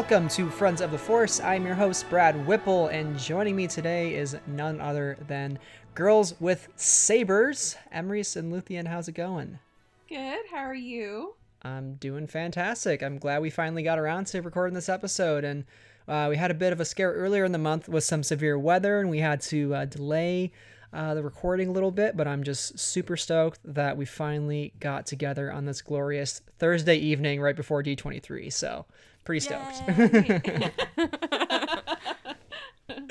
Welcome to Friends of the Force. I'm your host, Brad Whipple, and joining me today is none other than Girls with Sabers. Emrys and Luthien, how's it going? Good. How are you? I'm doing fantastic. I'm glad we finally got around to recording this episode. And uh, we had a bit of a scare earlier in the month with some severe weather, and we had to uh, delay uh, the recording a little bit. But I'm just super stoked that we finally got together on this glorious Thursday evening right before D23. So, pretty stoked.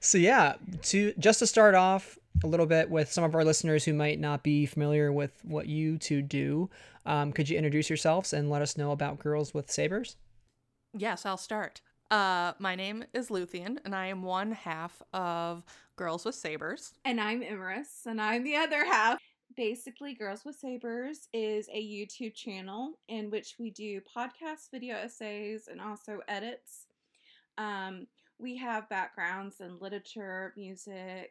so, yeah, to just to start off a little bit with some of our listeners who might not be familiar with what you two do. Um, could you introduce yourselves and let us know about Girls with Sabers? Yes, I'll start. Uh, my name is Luthien, and I am one half of Girls with Sabers. And I'm Emrys, and I'm the other half. Basically, Girls with Sabers is a YouTube channel in which we do podcast video essays and also edits. Um, we have backgrounds in literature, music,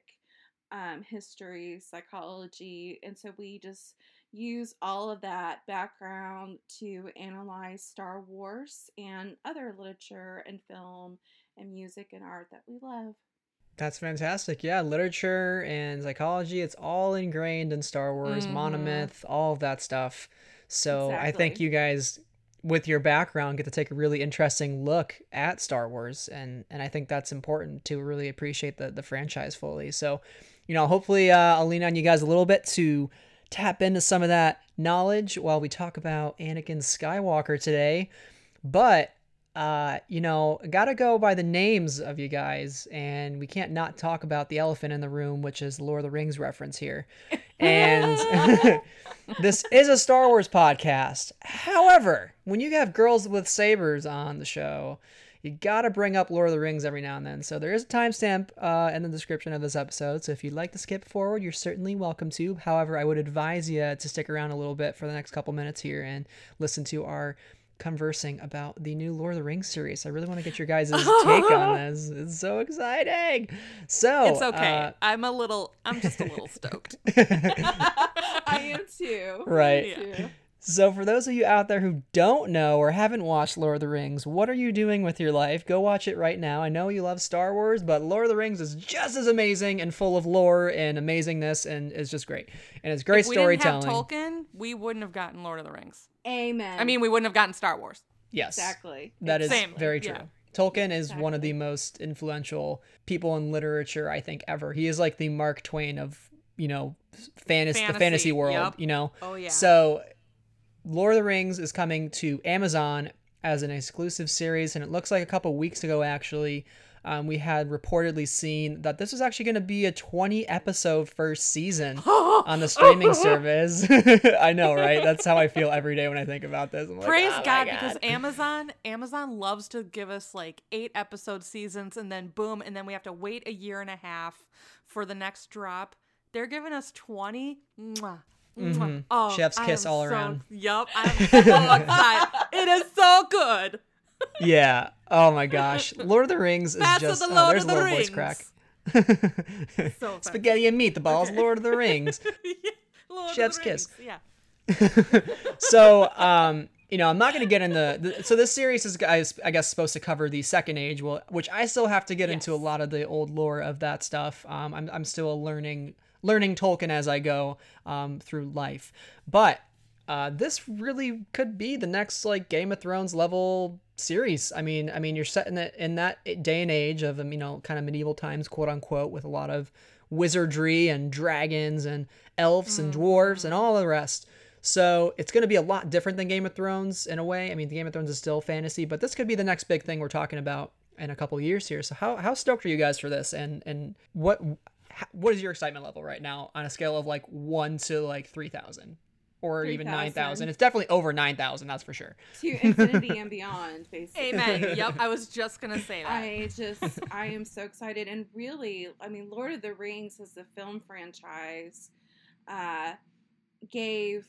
um, history, psychology, and so we just use all of that background to analyze Star Wars and other literature and film and music and art that we love. That's fantastic. Yeah, literature and psychology, it's all ingrained in Star Wars, mm-hmm. monomyth, all of that stuff. So exactly. I think you guys with your background get to take a really interesting look at Star Wars and and I think that's important to really appreciate the the franchise fully. So, you know, hopefully uh, I'll lean on you guys a little bit to tap into some of that knowledge while we talk about Anakin Skywalker today. But uh, you know, gotta go by the names of you guys, and we can't not talk about the elephant in the room, which is Lord of the Rings reference here. And this is a Star Wars podcast. However, when you have girls with sabers on the show, you gotta bring up Lord of the Rings every now and then. So there is a timestamp uh, in the description of this episode. So if you'd like to skip forward, you're certainly welcome to. However, I would advise you to stick around a little bit for the next couple minutes here and listen to our conversing about the new Lord of the Rings series. I really want to get your guys' take on this. It's so exciting. So it's okay. Uh, I'm a little. I'm just a little stoked. I am too. Right. So, for those of you out there who don't know or haven't watched Lord of the Rings, what are you doing with your life? Go watch it right now. I know you love Star Wars, but Lord of the Rings is just as amazing and full of lore and amazingness, and it's just great. And it's great if we storytelling. Didn't have Tolkien, we wouldn't have gotten Lord of the Rings. Amen. I mean, we wouldn't have gotten Star Wars. Yes, exactly. That is Same. very true. Yeah. Tolkien is exactly. one of the most influential people in literature I think ever. He is like the Mark Twain of you know fantasy, fantasy. the fantasy world. Yep. You know. Oh yeah. So Lord of the Rings is coming to Amazon as an exclusive series, and it looks like a couple weeks ago, actually, um, we had reportedly seen that this was actually going to be a 20 episode first season on the streaming service. I know, right? That's how I feel every day when I think about this. Praise oh God, God, because Amazon Amazon loves to give us like eight episode seasons and then boom, and then we have to wait a year and a half for the next drop. They're giving us 20. Mwah. Mm-hmm. Oh, Chef's kiss all so, around. Yup. I'm so excited. It is so good. Yeah. Oh my gosh. Lord of the Rings is Pass just the oh, there's a the little rings. voice crack. so Spaghetti and meatballs, okay. Lord of the Rings. yeah. Lord Chef's the kiss. Yeah. so, um, you know, I'm not going to get into. The, so this series is, I guess, supposed to cover the Second Age, well, which I still have to get yes. into a lot of the old lore of that stuff. Um, I'm, I'm still learning learning Tolkien as I go um, through life. But uh, this really could be the next like Game of Thrones level series. I mean, I mean, you're setting it in that day and age of um, you know kind of medieval times, quote unquote, with a lot of wizardry and dragons and elves and dwarves and all the rest. So it's going to be a lot different than Game of Thrones in a way. I mean, the Game of Thrones is still fantasy, but this could be the next big thing we're talking about in a couple years here. So how how stoked are you guys for this? And and what what is your excitement level right now on a scale of like one to like three thousand? Or 3, even nine thousand. It's definitely over nine thousand. That's for sure. To infinity and beyond, basically. Amen. Yep, I was just gonna say that. I just, I am so excited, and really, I mean, Lord of the Rings as a film franchise uh, gave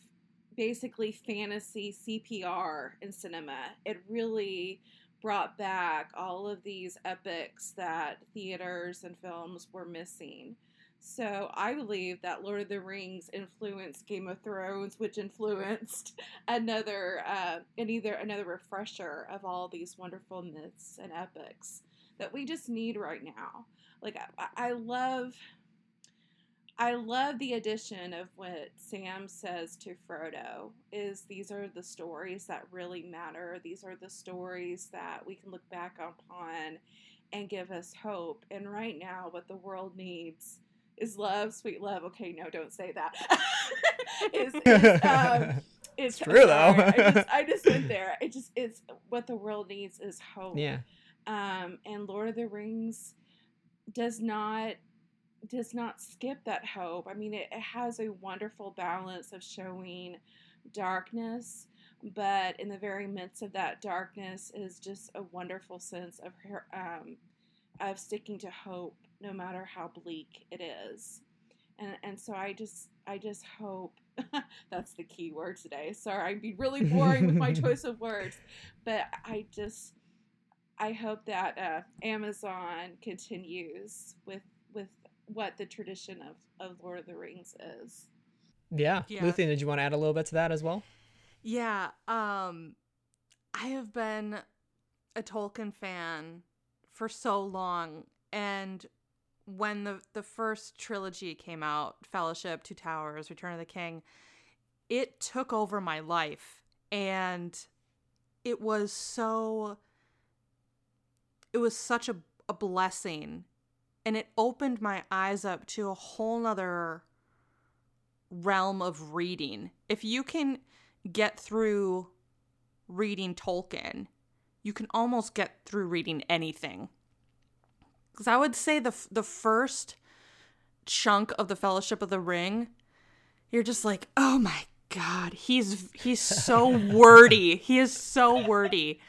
basically fantasy CPR in cinema. It really brought back all of these epics that theaters and films were missing. So I believe that Lord of the Rings influenced Game of Thrones, which influenced another uh, and either another refresher of all these wonderful myths and epics that we just need right now. Like I, I love I love the addition of what Sam says to Frodo is these are the stories that really matter. These are the stories that we can look back upon and give us hope. And right now what the world needs is love, sweet love. Okay, no, don't say that. is, is, um, it's, true sorry, though. I, just, I just went there. It just it's what the world needs is hope. Yeah. Um, and Lord of the Rings does not does not skip that hope. I mean, it, it has a wonderful balance of showing darkness, but in the very midst of that darkness is just a wonderful sense of her, um, of sticking to hope, no matter how bleak it is. And and so I just I just hope that's the key word today. Sorry, I'd be really boring with my choice of words, but I just I hope that uh, Amazon continues with with what the tradition of, of Lord of the Rings is. Yeah. yeah. Luthien, did you want to add a little bit to that as well? Yeah. Um I have been a Tolkien fan for so long and when the the first trilogy came out, Fellowship, Two Towers, Return of the King, it took over my life and it was so it was such a, a blessing and it opened my eyes up to a whole nother realm of reading. If you can get through reading Tolkien, you can almost get through reading anything. Because I would say the the first chunk of the Fellowship of the Ring, you're just like, oh my god, he's he's so wordy. He is so wordy.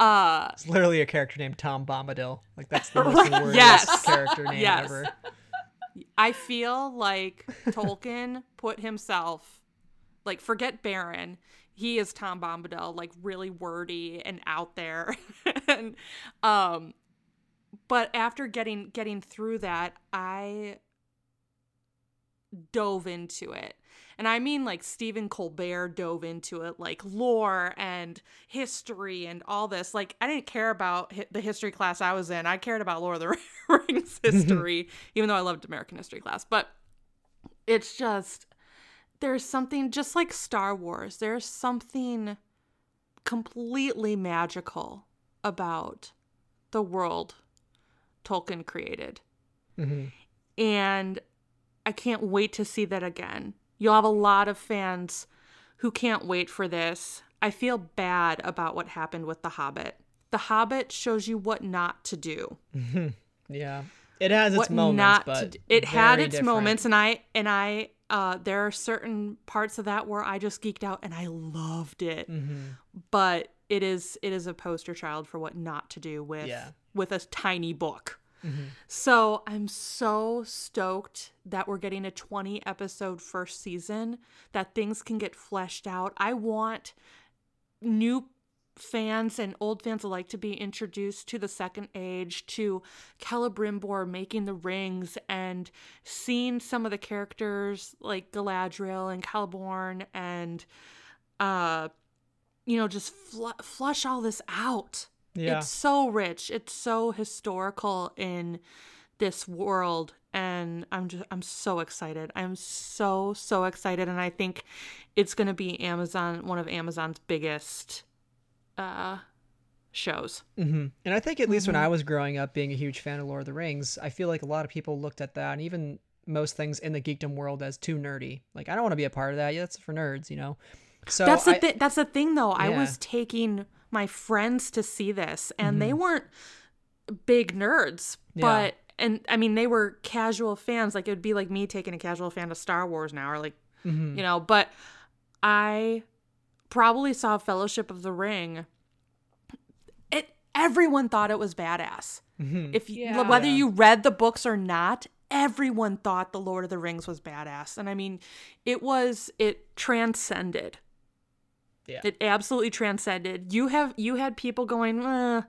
Uh, it's literally a character named Tom Bombadil. Like that's the most wordiest yes. character name yes. ever. I feel like Tolkien put himself, like, forget Baron. He is Tom Bombadil, like really wordy and out there. and um but after getting getting through that, I dove into it. And I mean like Stephen Colbert dove into it, like lore and history and all this. Like I didn't care about hi- the history class I was in. I cared about Lord of the Rings history, even though I loved American history class. But it's just there's something just like Star Wars. There's something completely magical about the world Tolkien created. Mm-hmm. And I can't wait to see that again. You'll have a lot of fans who can't wait for this. I feel bad about what happened with The Hobbit. The Hobbit shows you what not to do. yeah. It has its what moments, not but it had its different. moments and I and I uh there are certain parts of that where I just geeked out and I loved it. Mm-hmm. But it is it is a poster child for what not to do with yeah. With a tiny book. Mm-hmm. So I'm so stoked that we're getting a 20 episode first season, that things can get fleshed out. I want new fans and old fans alike to be introduced to the second age, to Celebrimbor making the rings and seeing some of the characters like Galadriel and Celeborn and uh you know just fl- flush all this out. Yeah. It's so rich. It's so historical in this world and I'm just I'm so excited. I'm so so excited and I think it's going to be Amazon one of Amazon's biggest uh shows. Mm-hmm. And I think at least mm-hmm. when I was growing up being a huge fan of Lord of the Rings, I feel like a lot of people looked at that and even most things in the geekdom world as too nerdy. Like I don't want to be a part of that. Yeah, that's for nerds, you know. So That's the thing that's the thing though. Yeah. I was taking my friends to see this and mm-hmm. they weren't big nerds, yeah. but and I mean they were casual fans. Like it would be like me taking a casual fan to Star Wars now or like mm-hmm. you know, but I probably saw Fellowship of the Ring. It everyone thought it was badass. Mm-hmm. If you, yeah. whether you read the books or not, everyone thought the Lord of the Rings was badass. And I mean, it was it transcended yeah. It absolutely transcended. You have you had people going, uh,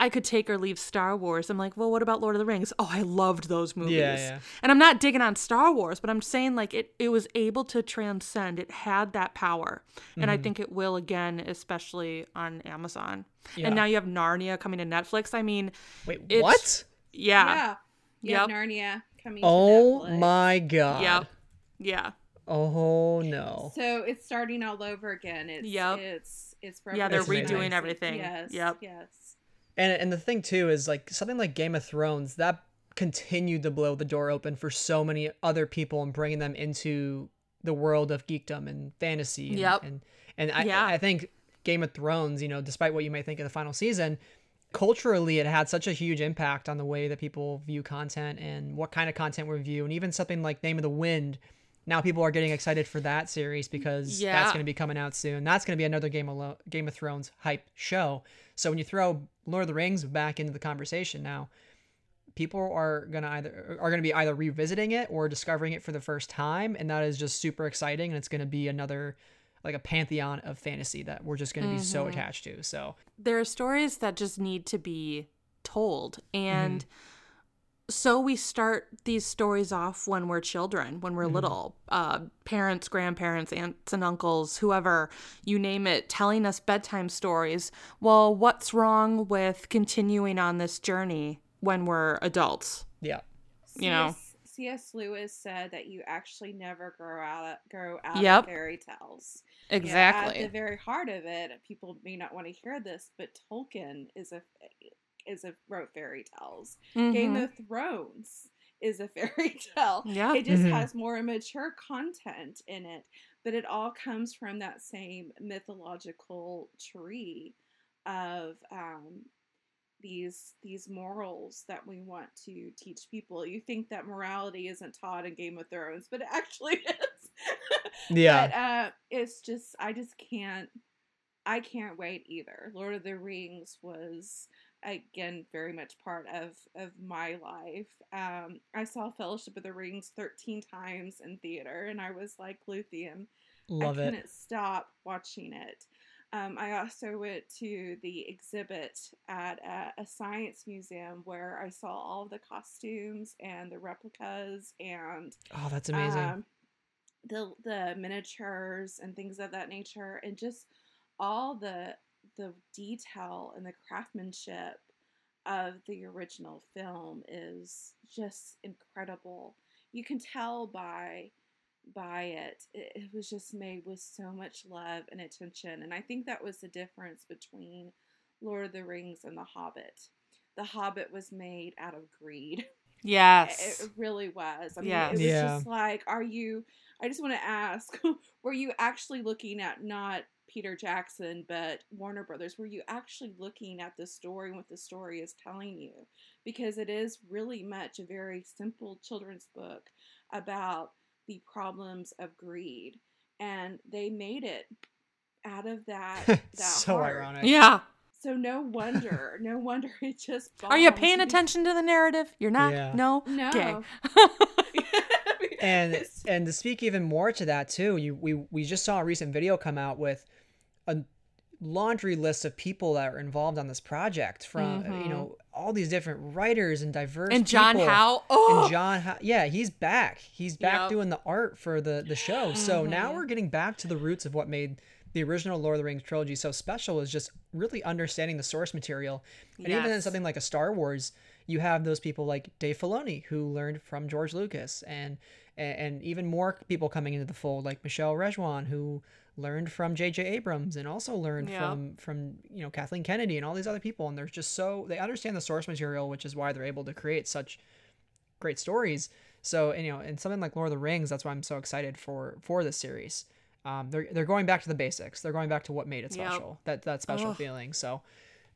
I could take or leave Star Wars. I'm like, well, what about Lord of the Rings? Oh, I loved those movies. Yeah, yeah. And I'm not digging on Star Wars, but I'm saying like it it was able to transcend. It had that power. And mm-hmm. I think it will again, especially on Amazon. Yeah. And now you have Narnia coming to Netflix. I mean, wait, what? Yeah. Yeah. Yep. Narnia coming oh my god. Yep. Yeah. Oh no. So it's starting all over again. It's yep. it's it's Yeah, they're redoing everything. Yes. Yep. Yes. And and the thing too is like something like Game of Thrones that continued to blow the door open for so many other people and bringing them into the world of geekdom and fantasy. And, yep. And and I yeah. I think Game of Thrones, you know, despite what you may think of the final season, culturally it had such a huge impact on the way that people view content and what kind of content we view and even something like Name of the Wind now people are getting excited for that series because yeah. that's going to be coming out soon. That's going to be another Game of Game of Thrones hype show. So when you throw Lord of the Rings back into the conversation now, people are going to either are going to be either revisiting it or discovering it for the first time and that is just super exciting and it's going to be another like a pantheon of fantasy that we're just going to be mm-hmm. so attached to. So there are stories that just need to be told and mm-hmm so we start these stories off when we're children, when we're mm-hmm. little. Uh, parents, grandparents, aunts and uncles, whoever, you name it, telling us bedtime stories. Well, what's wrong with continuing on this journey when we're adults? Yeah. You know. C.S. Lewis said that you actually never grow out of, grow out yep. of fairy tales. Exactly. at the very heart of it, people may not want to hear this, but Tolkien is a is a wrote fairy tales. Mm-hmm. Game of Thrones is a fairy tale. Yeah. It just mm-hmm. has more mature content in it, but it all comes from that same mythological tree of um, these these morals that we want to teach people. You think that morality isn't taught in Game of Thrones, but it actually is. yeah. But uh, it's just I just can't I can't wait either. Lord of the Rings was again very much part of of my life. Um, I saw Fellowship of the Rings 13 times in theater, and I was like Luthien. Love I it. couldn't stop watching it. Um, I also went to the exhibit at a, a, science museum where I saw all of the costumes and the replicas and oh, that's amazing. Um, the the miniatures and things of that nature, and just all the the detail and the craftsmanship of the original film is just incredible. You can tell by by it. it. It was just made with so much love and attention. And I think that was the difference between Lord of the Rings and The Hobbit. The Hobbit was made out of greed. Yes. It, really was. I mean, yes. it was yeah. just like, are you I just want to ask, were you actually looking at not Peter Jackson, but Warner Brothers, were you actually looking at the story and what the story is telling you? Because it is really much a very simple children's book about the problems of greed. And they made it out of that. that so heart. ironic. Yeah. So no wonder, no wonder it just. Are you paying attention to the narrative? You're not. Yeah. No. No. Okay. and and to speak even more to that too, you we we just saw a recent video come out with a laundry list of people that are involved on this project from mm-hmm. you know all these different writers and diverse and John people. Howe oh and John Howe yeah he's back he's back yep. doing the art for the the show mm-hmm. so now mm-hmm. we're getting back to the roots of what made the original Lord of the Rings trilogy so special is just really understanding the source material and yes. even in something like a Star Wars you have those people like Dave Filoni who learned from George Lucas and and, and even more people coming into the fold like Michelle Rejwan who learned from J.J. Abrams and also learned yeah. from from you know Kathleen Kennedy and all these other people and they're just so they understand the source material which is why they're able to create such great stories so and, you know in something like Lord of the Rings that's why I'm so excited for for this series um, they're they're going back to the basics they're going back to what made it special yep. that that special Ugh. feeling so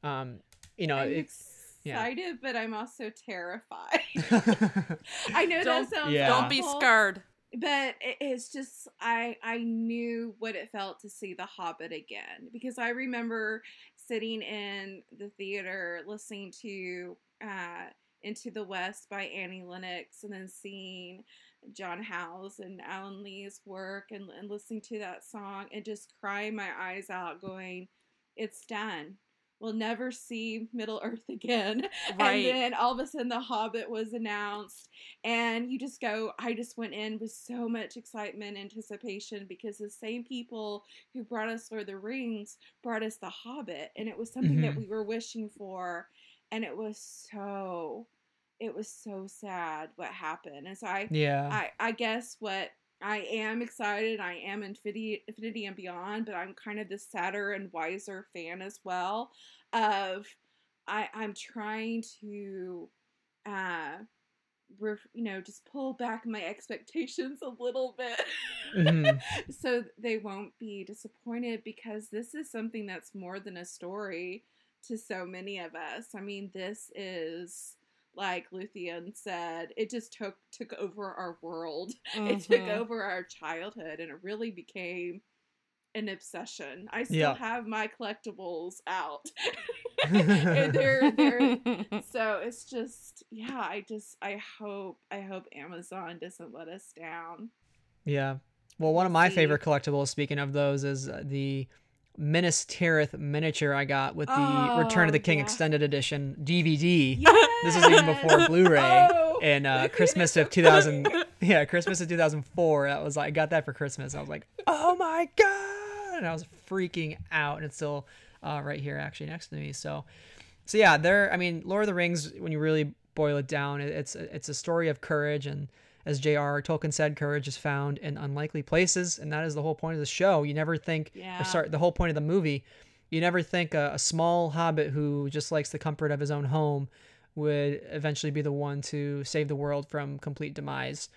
um, you know I'm it's excited yeah. but I'm also terrified I know don't, that sounds yeah. don't be scared but it's just I I knew what it felt to see The Hobbit again because I remember sitting in the theater listening to uh, Into the West by Annie Lennox and then seeing John Howes and Alan Lee's work and, and listening to that song and just crying my eyes out, going, "It's done." We'll never see Middle Earth again. Right. And then all of a sudden, The Hobbit was announced, and you just go. I just went in with so much excitement, anticipation, because the same people who brought us Lord of the Rings brought us The Hobbit, and it was something mm-hmm. that we were wishing for, and it was so. It was so sad what happened, and so I, yeah, I, I guess what I am excited. I am Infinity, Infinity and Beyond, but I'm kind of the sadder and wiser fan as well. Of I, I'm trying to, uh, ref, you know, just pull back my expectations a little bit, mm-hmm. so they won't be disappointed because this is something that's more than a story to so many of us. I mean, this is like Luthien said, it just took took over our world. Mm-hmm. It took mm-hmm. over our childhood and it really became an obsession. I still yeah. have my collectibles out. they're, they're, so it's just yeah, I just I hope I hope Amazon doesn't let us down. Yeah. Well, one of my favorite collectibles speaking of those is uh, the Minas Tirith miniature I got with the oh, Return of the King yeah. extended edition DVD. Yes! This is even before Blu-ray. Oh, and uh, Christmas of 2000, yeah, Christmas of 2004. That was like I got that for Christmas. I was like, oh my god, and I was freaking out. And it's still uh, right here, actually next to me. So, so yeah, there. I mean, Lord of the Rings. When you really boil it down, it's it's a story of courage and as J.R. Tolkien said, courage is found in unlikely places, and that is the whole point of the show. You never think, yeah. or sorry, the whole point of the movie. You never think a, a small hobbit who just likes the comfort of his own home would eventually be the one to save the world from complete demise,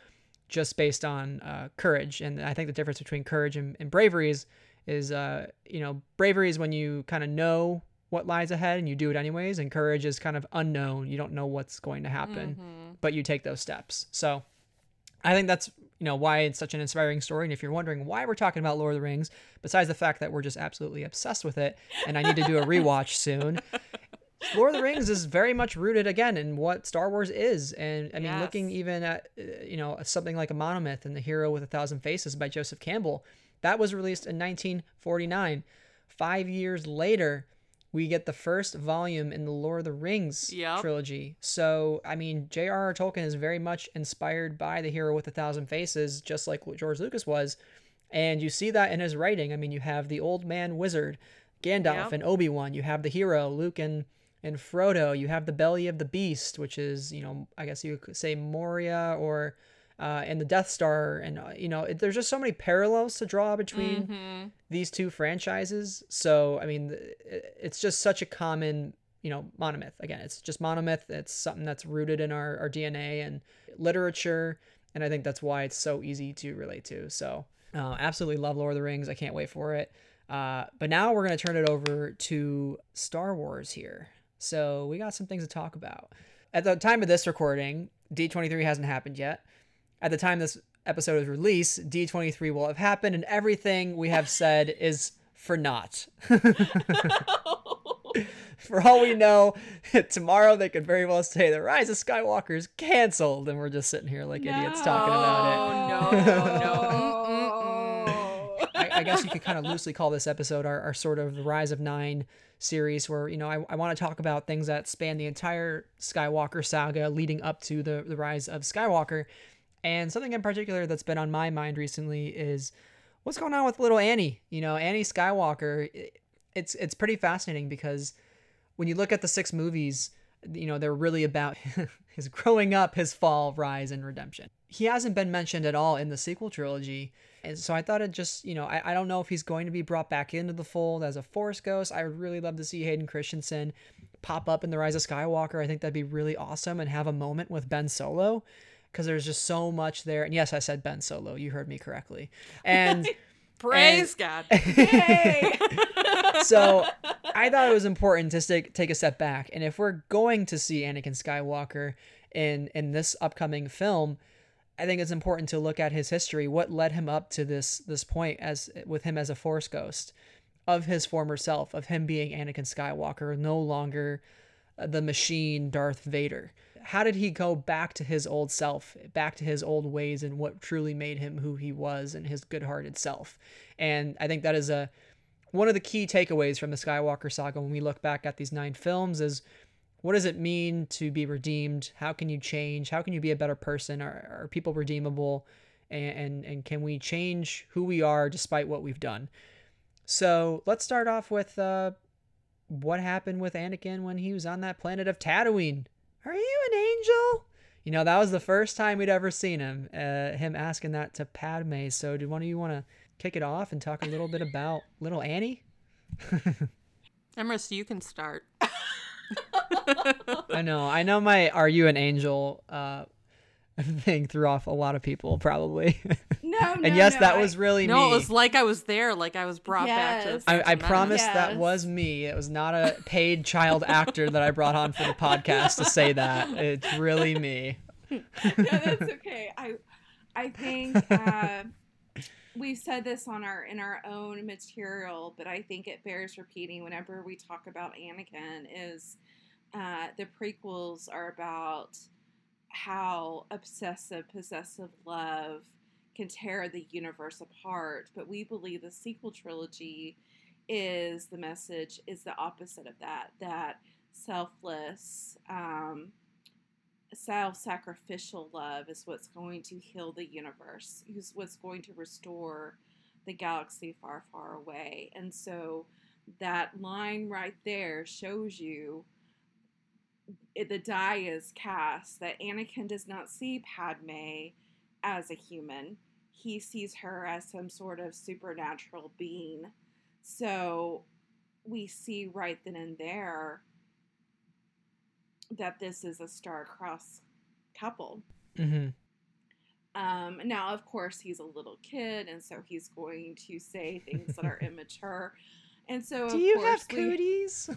just based on uh, courage. And I think the difference between courage and, and bravery is, is uh, you know, bravery is when you kind of know what lies ahead and you do it anyways, and courage is kind of unknown. You don't know what's going to happen, mm-hmm. but you take those steps. So I think that's you know why it's such an inspiring story. And if you're wondering why we're talking about Lord of the Rings, besides the fact that we're just absolutely obsessed with it, and I need to do a rewatch soon. Lord of the Rings is very much rooted again in what Star Wars is, and I mean, yes. looking even at uh, you know something like a monomyth and the Hero with a Thousand Faces by Joseph Campbell, that was released in 1949. Five years later, we get the first volume in the Lord of the Rings yep. trilogy. So, I mean, J.R.R. Tolkien is very much inspired by the hero with a thousand faces, just like what George Lucas was. And you see that in his writing. I mean, you have the old man wizard, Gandalf yep. and Obi Wan. You have the hero, Luke and, and Frodo. You have the belly of the beast, which is, you know, I guess you could say Moria or uh, and the Death Star, and uh, you know, it, there's just so many parallels to draw between mm-hmm. these two franchises. So, I mean, it, it's just such a common, you know, monomyth. Again, it's just monomyth. It's something that's rooted in our, our DNA and literature, and I think that's why it's so easy to relate to. So, uh, absolutely love Lord of the Rings. I can't wait for it. Uh, but now we're gonna turn it over to Star Wars here. So we got some things to talk about. At the time of this recording, D23 hasn't happened yet at the time this episode is released, D23 will have happened, and everything we have said is for naught. for all we know, tomorrow they could very well say the Rise of Skywalker is canceled, and we're just sitting here like no, idiots talking about it. No, no. I, I, guess you could kind of loosely call this episode our, our sort of Rise of Nine series, where you know I, I want to talk about things that span the entire Skywalker saga leading up to the the Rise of Skywalker and something in particular that's been on my mind recently is what's going on with little Annie. You know, Annie Skywalker. It's it's pretty fascinating because when you look at the six movies, you know they're really about his growing up, his fall, rise, and redemption. He hasn't been mentioned at all in the sequel trilogy. And so I thought it just, you know, I, I don't know if he's going to be brought back into the fold as a Force Ghost. I would really love to see Hayden Christensen pop up in The Rise of Skywalker. I think that'd be really awesome and have a moment with Ben Solo because there's just so much there. And yes, I said Ben Solo. You heard me correctly. And praise and, God. so I thought it was important to take take a step back. And if we're going to see Anakin Skywalker in in this upcoming film, I think it's important to look at his history. What led him up to this this point as with him as a Force ghost of his former self, of him being Anakin Skywalker, no longer the machine Darth Vader how did he go back to his old self, back to his old ways and what truly made him who he was and his good-hearted self? And I think that is a one of the key takeaways from the Skywalker saga when we look back at these nine films is what does it mean to be redeemed? How can you change? How can you be a better person? Are, are people redeemable? And, and, and can we change who we are despite what we've done? So let's start off with uh, what happened with Anakin when he was on that planet of Tatooine. Are you an angel? You know, that was the first time we'd ever seen him, uh, him asking that to Padme. So, do one of you want to kick it off and talk a little bit about little Annie? Emrys, you can start. I know. I know my Are You an Angel uh, thing threw off a lot of people, probably. No, no. and yes, no, that I, was really no, me. it was like I was there, like I was brought Yes. back to. I, I promise Yes. that was me. It was not a paid child actor that I brought on for the podcast to say that. It's really me. no, that's okay. I, I think uh, we've said this on our in our own material, but I think it bears repeating whenever we talk about Anakin. Is uh, the prequels are about how obsessive, possessive love can tear the universe apart, but we believe the sequel trilogy is the message is the opposite of that. That selfless. Um, self-sacrificial love is what's going to heal the universe is what's going to restore the galaxy far far away and so that line right there shows you it, the die is cast that anakin does not see padme as a human he sees her as some sort of supernatural being so we see right then and there that this is a star-crossed couple. Mm-hmm. Um, now, of course, he's a little kid, and so he's going to say things that are immature. And so, Do you have we- cooties?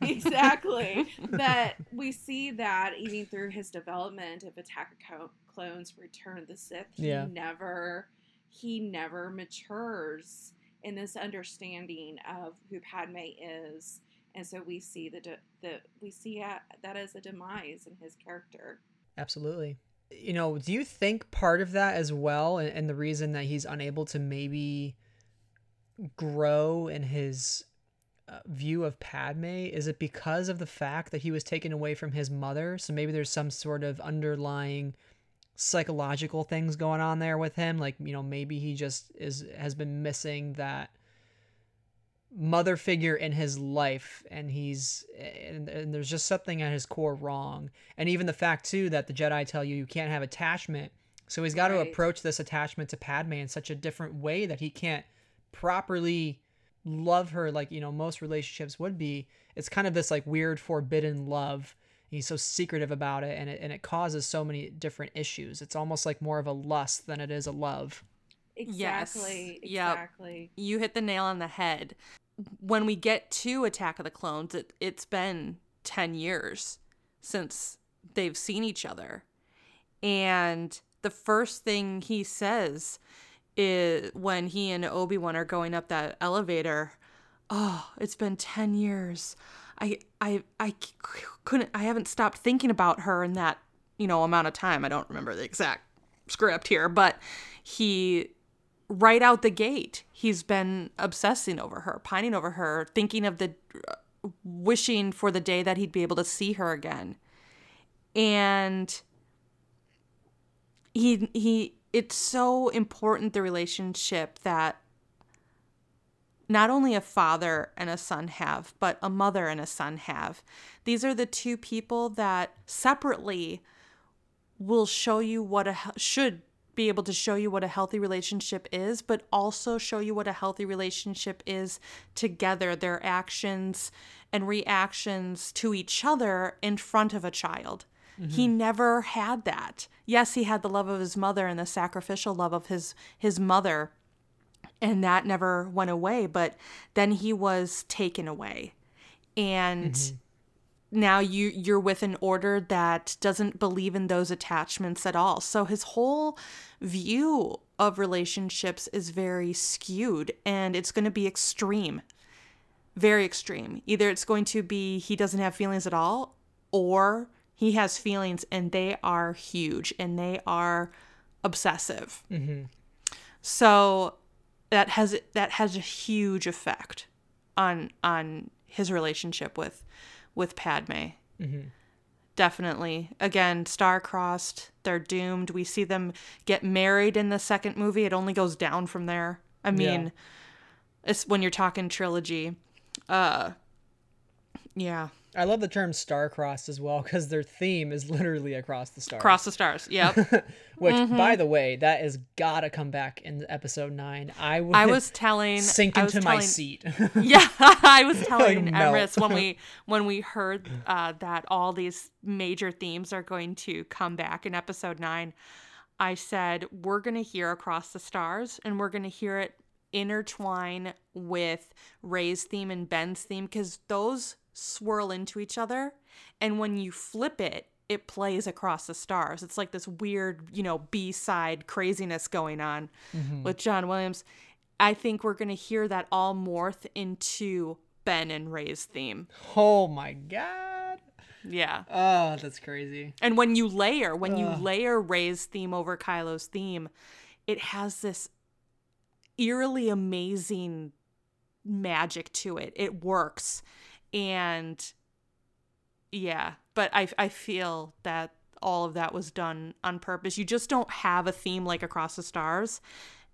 exactly. but we see that even through his development of Attack of Clones, Return of the Sith, he Yeah. never he never matures in this understanding of who Padme is, and so we see the de- the we see a- that as a demise in his character. Absolutely. You know, do you think part of that as well, and, and the reason that he's unable to maybe grow in his uh, view of Padme, is it because of the fact that he was taken away from his mother? So maybe there's some sort of underlying psychological things going on there with him? Like you know maybe he just is has been missing that mother figure in his life and he's and, and there's just something at his core wrong. And even the fact too that the jedi tell you you can't have attachment. So he's got to approach this attachment to padme in such a different way that he can't properly love her like you know most relationships would be it's kind of this like weird forbidden love he's so secretive about it and it, and it causes so many different issues it's almost like more of a lust than it is a love Yes. Exactly. Yep. Exactly. you hit the nail on the head. When we get to Attack of the Clones, it, it's been 10 years since they've seen each other. And the first thing he says is when he and Obi-Wan are going up that elevator, "Oh, it's been 10 years. I I I couldn't I haven't stopped thinking about her in that, you know, amount of time. I don't remember the exact script here, but he right out the gate he's been obsessing over her pining over her thinking of the uh, wishing for the day that he'd be able to see her again and he he it's so important the relationship that not only a father and a son have but a mother and a son have these are the two people that separately will show you what a should be able to show you what a healthy relationship is, but also show you what a healthy relationship is together, their actions and reactions to each other in front of a child. He mm-hmm. never had that. Yes, he had the love of his mother and the sacrificial love of his his mother, and that never went away, but then he was taken away. And mm-hmm. now you you're with an order that doesn't believe in those attachments at all. So his whole view of relationships is very skewed and it's going to be extreme. Very extreme. Either it's going to be he doesn't have feelings at all or he has feelings and they are huge and they are obsessive. So that has that has a huge effect on on his relationship with with Padme. Mm-hmm. Definitely. Again, star-crossed. They're doomed. We see them get married in the second movie. It only goes down from there. I mean, yeah. it's when you're talking trilogy. Uh yeah. I love the term star-crossed as well because their theme is literally across the stars. Across the stars, yep. Which, mm-hmm. by the way, that is gotta come back in episode nine. I I was telling sink into my seat. yeah, I was telling like, when we when we heard uh, that all these major themes are going to come back in episode nine. I said we're gonna hear across the stars, and we're gonna hear it intertwine with Rey's theme and Ben's theme because those swirl into each other. And when you flip it, it plays across the stars. It's like this weird, you know, B side craziness going on mm-hmm. with John Williams. I think we're going to hear that all morph into Ben and Rey's theme. Oh my God. Yeah. Oh, that's crazy. And when you layer, when Ugh. you layer Rey's theme over Kylo's theme, it has this eerily amazing magic to it. It works and yeah but i i feel that all of that was done on purpose. You just don't have a theme like across the stars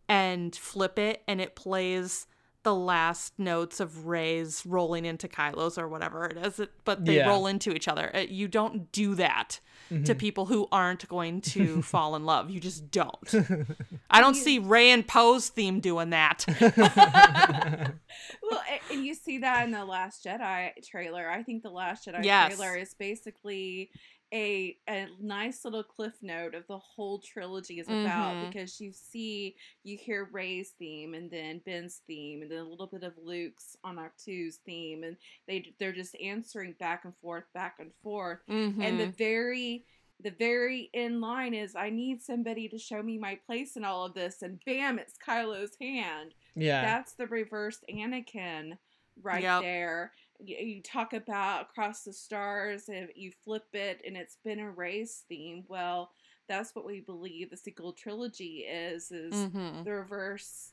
and flip it and it plays the last notes of Rey's rolling into Kylo's or whatever it is, but they yeah. roll into each other. You don't do that mm-hmm. to people who aren't going to fall in love. You just don't. I don't see Rey and Poe's theme doing that. well, and you see that in the Last Jedi trailer. I think the Last Jedi yes. trailer is basically a a nice little cliff note of the whole trilogy is about mm-hmm. because you see you hear Rey's theme and then Ben's theme and then a little bit of Luke's on Ahch-To's theme and they they're just answering back and forth back and forth mm-hmm. and the mm-hmm. very the very in line is I need somebody to show me my place in all of this and bam it's Kylo's hand. Yeah. That's the reversed Anakin right yep. there you talk about across the stars and you flip it and it's been a race theme well that's what we believe the sequel trilogy is is mm-hmm. the reverse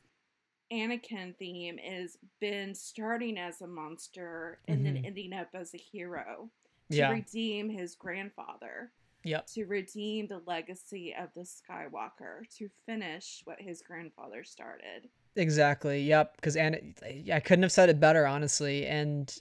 anakin theme is Ben starting as a monster and mm-hmm. then ending up as a hero to yeah. redeem his grandfather Yep. To redeem the legacy of the Skywalker, to finish what his grandfather started. Exactly. Yep. Because and I couldn't have said it better, honestly. And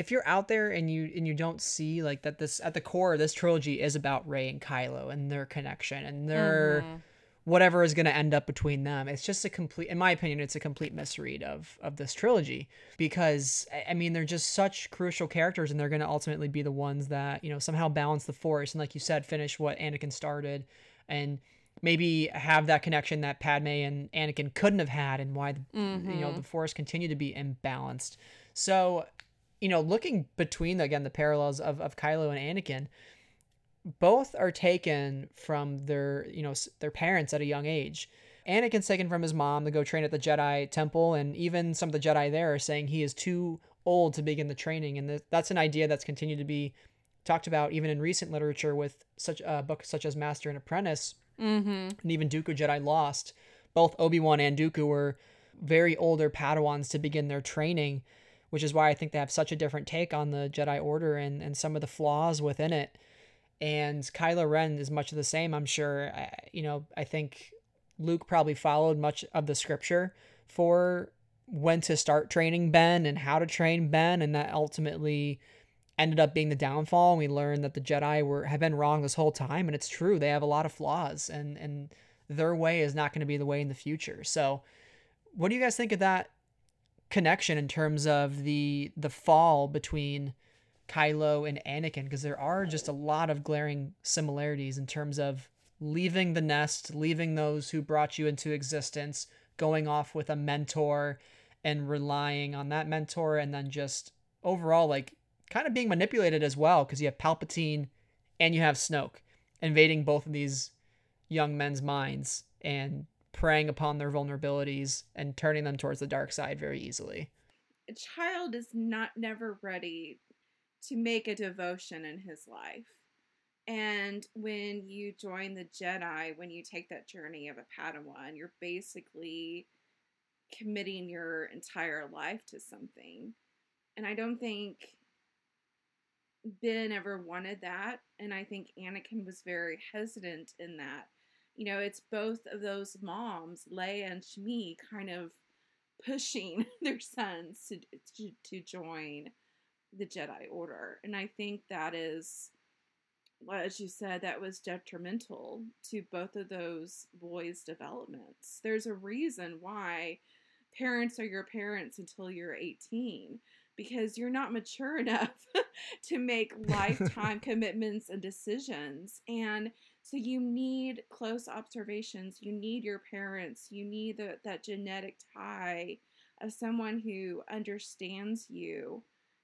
if you're out there and you and you don't see like that this at the core this trilogy is about Rey and Kylo and their connection and their mm-hmm. whatever is going to end up between them. It's just a complete in my opinion it's a complete misread of of this trilogy because I mean they're just such crucial characters and they're going to ultimately be the ones that, you know, somehow balance the force and like you said finish what Anakin started and maybe have that connection that Padme and Anakin couldn't have had and why the, mm-hmm. you know mm-hmm. the force continued to be imbalanced. So you know, looking between again the parallels of of Kylo and Anakin, both are taken from their you know their parents at a young age. Anakin's taken from his mom to go train at the Jedi Temple, and even some of the Jedi there are saying he is too old to begin the training, and that's an idea that's continued to be talked about even in recent literature with such a book such as Master and Apprentice, mm-hmm. and even Dooku Jedi Lost. Both Obi Wan and Dooku were very older Padawans to begin their training which is why I think they have such a different take on the Jedi Order and, and some of the flaws within it. And Kylo Ren is much of the same, I'm sure. I, you know, I think Luke probably followed much of the scripture for when to start training Ben and how to train Ben, and that ultimately ended up being the downfall. And we learned that the Jedi were have been wrong this whole time, and it's true. They have a lot of flaws, and and their way is not going to be the way in the future. So, what do you guys think of that connection in terms of the the fall between Kylo and Anakin because there are just a lot of glaring similarities in terms of leaving the nest, leaving those who brought you into existence, going off with a mentor and relying on that mentor and then just overall like kind of being manipulated as well because you have Palpatine and you have Snoke invading both of these young men's minds and preying upon their vulnerabilities and turning them towards the dark side very easily. A child is not never ready to make a devotion in his life. And when you join the Jedi, when you take that journey of a Padawan, you're basically committing your entire life to something. And I don't think Ben ever wanted that. And I think Anakin was very hesitant in that. You know, it's both of those moms, Leia and Shmi, kind of pushing their sons to, to, to join the Jedi Order. And I think that is, as you said, that was detrimental to both of those boys' developments. There's a reason why parents are your parents until you're 18 because you're not mature enough to make lifetime commitments and decisions. And so you need close observations. You need your parents. You need the, that genetic tie of someone who understands you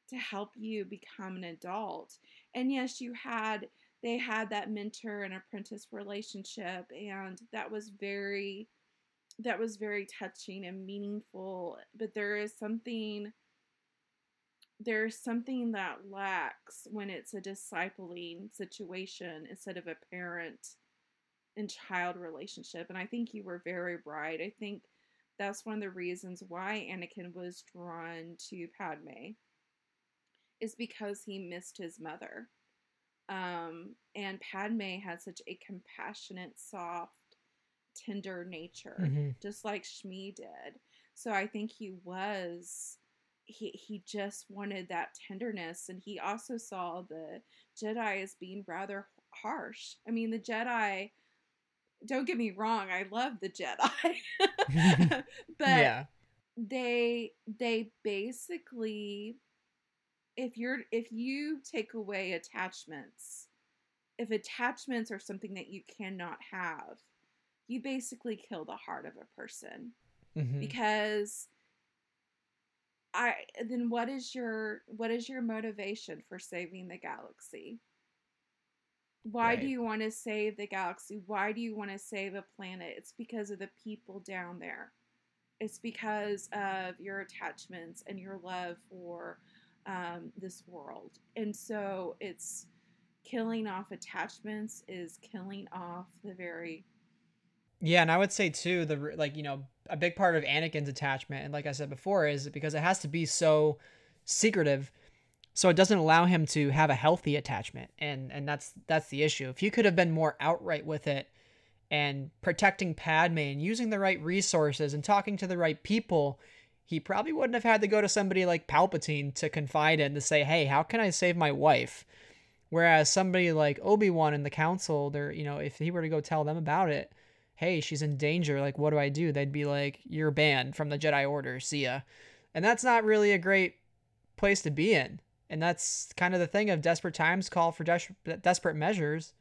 to help you become an adult. And yes, you had they had that mentor and apprentice relationship and that was very that was very touching and meaningful, but there is something there's something that lacks when it's a discipling situation instead of a parent and child relationship. And I think you were very right. I think that's one of the reasons why Anakin was drawn to Padme is because he missed his mother. Um, and Padme had such a compassionate, soft, tender nature, mm-hmm. just like Shmi did. So I think he was he he just wanted that tenderness and he also saw the Jedi as being rather harsh. I mean, the Jedi don't get me wrong, I love the Jedi. but yeah. they they basically if you're if you take away attachments, if attachments are something that you cannot have, you basically kill the heart of a person. Mm-hmm. Because I then what is your what is your motivation for saving the galaxy? Why right. do you want to save the galaxy? Why do you want to save a planet? It's because of the people down there. It's because of your attachments and your love for um, this world. And so it's killing off attachments is killing off the very yeah, and I would say too the like you know a big part of Anakin's attachment, and like I said before, is because it has to be so secretive, so it doesn't allow him to have a healthy attachment, and and that's that's the issue. If he could have been more outright with it, and protecting Padme and using the right resources and talking to the right people, he probably wouldn't have had to go to somebody like Palpatine to confide in to say, hey, how can I save my wife? Whereas somebody like Obi Wan in the Council, they're you know if he were to go tell them about it hey, she's in danger. Like, what do I do? They'd be like, you're banned from the Jedi Order. See ya. And that's not really a great place to be in. And that's kind of the thing of desperate times call for des- desperate measures.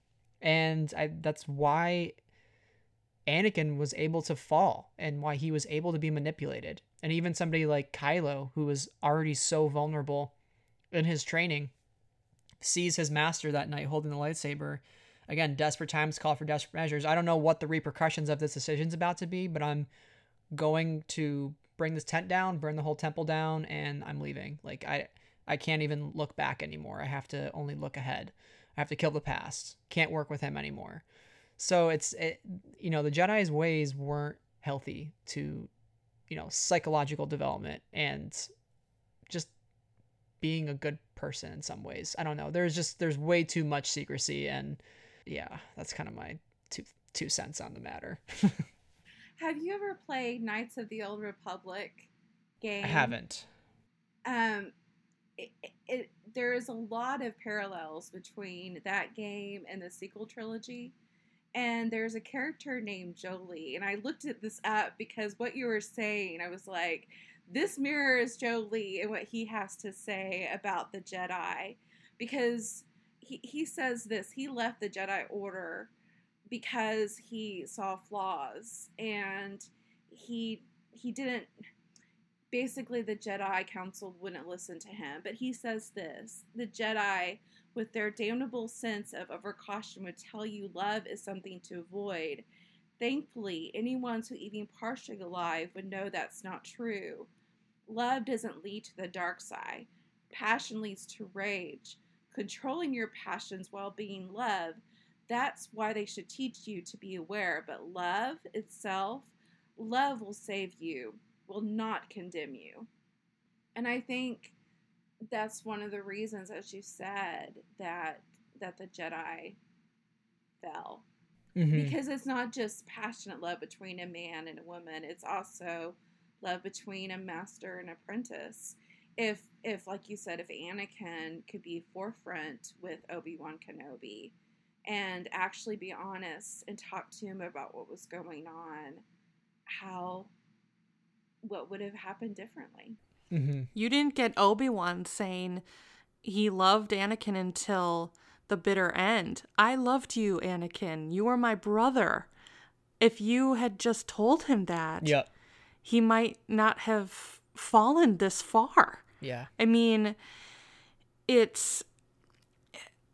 And I, that's why Anakin was able to fall and why he was able to be manipulated. And even somebody like Kylo, who was already so vulnerable in his training, sees his master that night holding the lightsaber again, desperate times call for desperate measures. I don't know what the repercussions of this decision is about to be, but I'm going to bring this tent down, burn the whole temple down, and I'm leaving. Like I I can't even look back anymore. I have to only look ahead. I have to kill the past. Can't work with him anymore. So it's it, you know the Jedi's ways weren't healthy to you know psychological development and just being a good person in some ways. I don't know. There's just there's way too much secrecy and yeah, that's kind of my two two cents on the matter. Have you ever played Knights of the Old Republic game? I haven't. Um, it, it, there is a lot of parallels between that game and the sequel trilogy. And there's a character named Jolee. and I looked at this up because what you were saying, I was like, this mirrors Jolee and what he has to say about the Jedi, because he, he says this he left the Jedi Order because he saw flaws and he he didn't basically the Jedi Council wouldn't listen to him. But he says this the Jedi, with their damnable sense of overcaution, would tell you love is something to avoid. Thankfully, anyone who even partially alive would know that's not true. Love doesn't lead to the dark side. Passion leads to rage controlling your passions while being love, that's why they should teach you to be aware. But love itself, love will save you. will not condemn you. And I think that's one of the reasons, as you said, that that the Jedi fell. Mm-hmm. Because it's not just passionate love between a man and a woman, it's also love between a master and apprentice. If if like you said, if Anakin could be forefront with Obi-Wan Kenobi and actually be honest and talk to him about what was going on, how what would have happened differently. Mm-hmm. You didn't get Obi Wan saying he loved Anakin until the bitter end. I loved you, Anakin. You were my brother. If you had just told him that, yep. he might not have fallen this far. Yeah. I mean, it's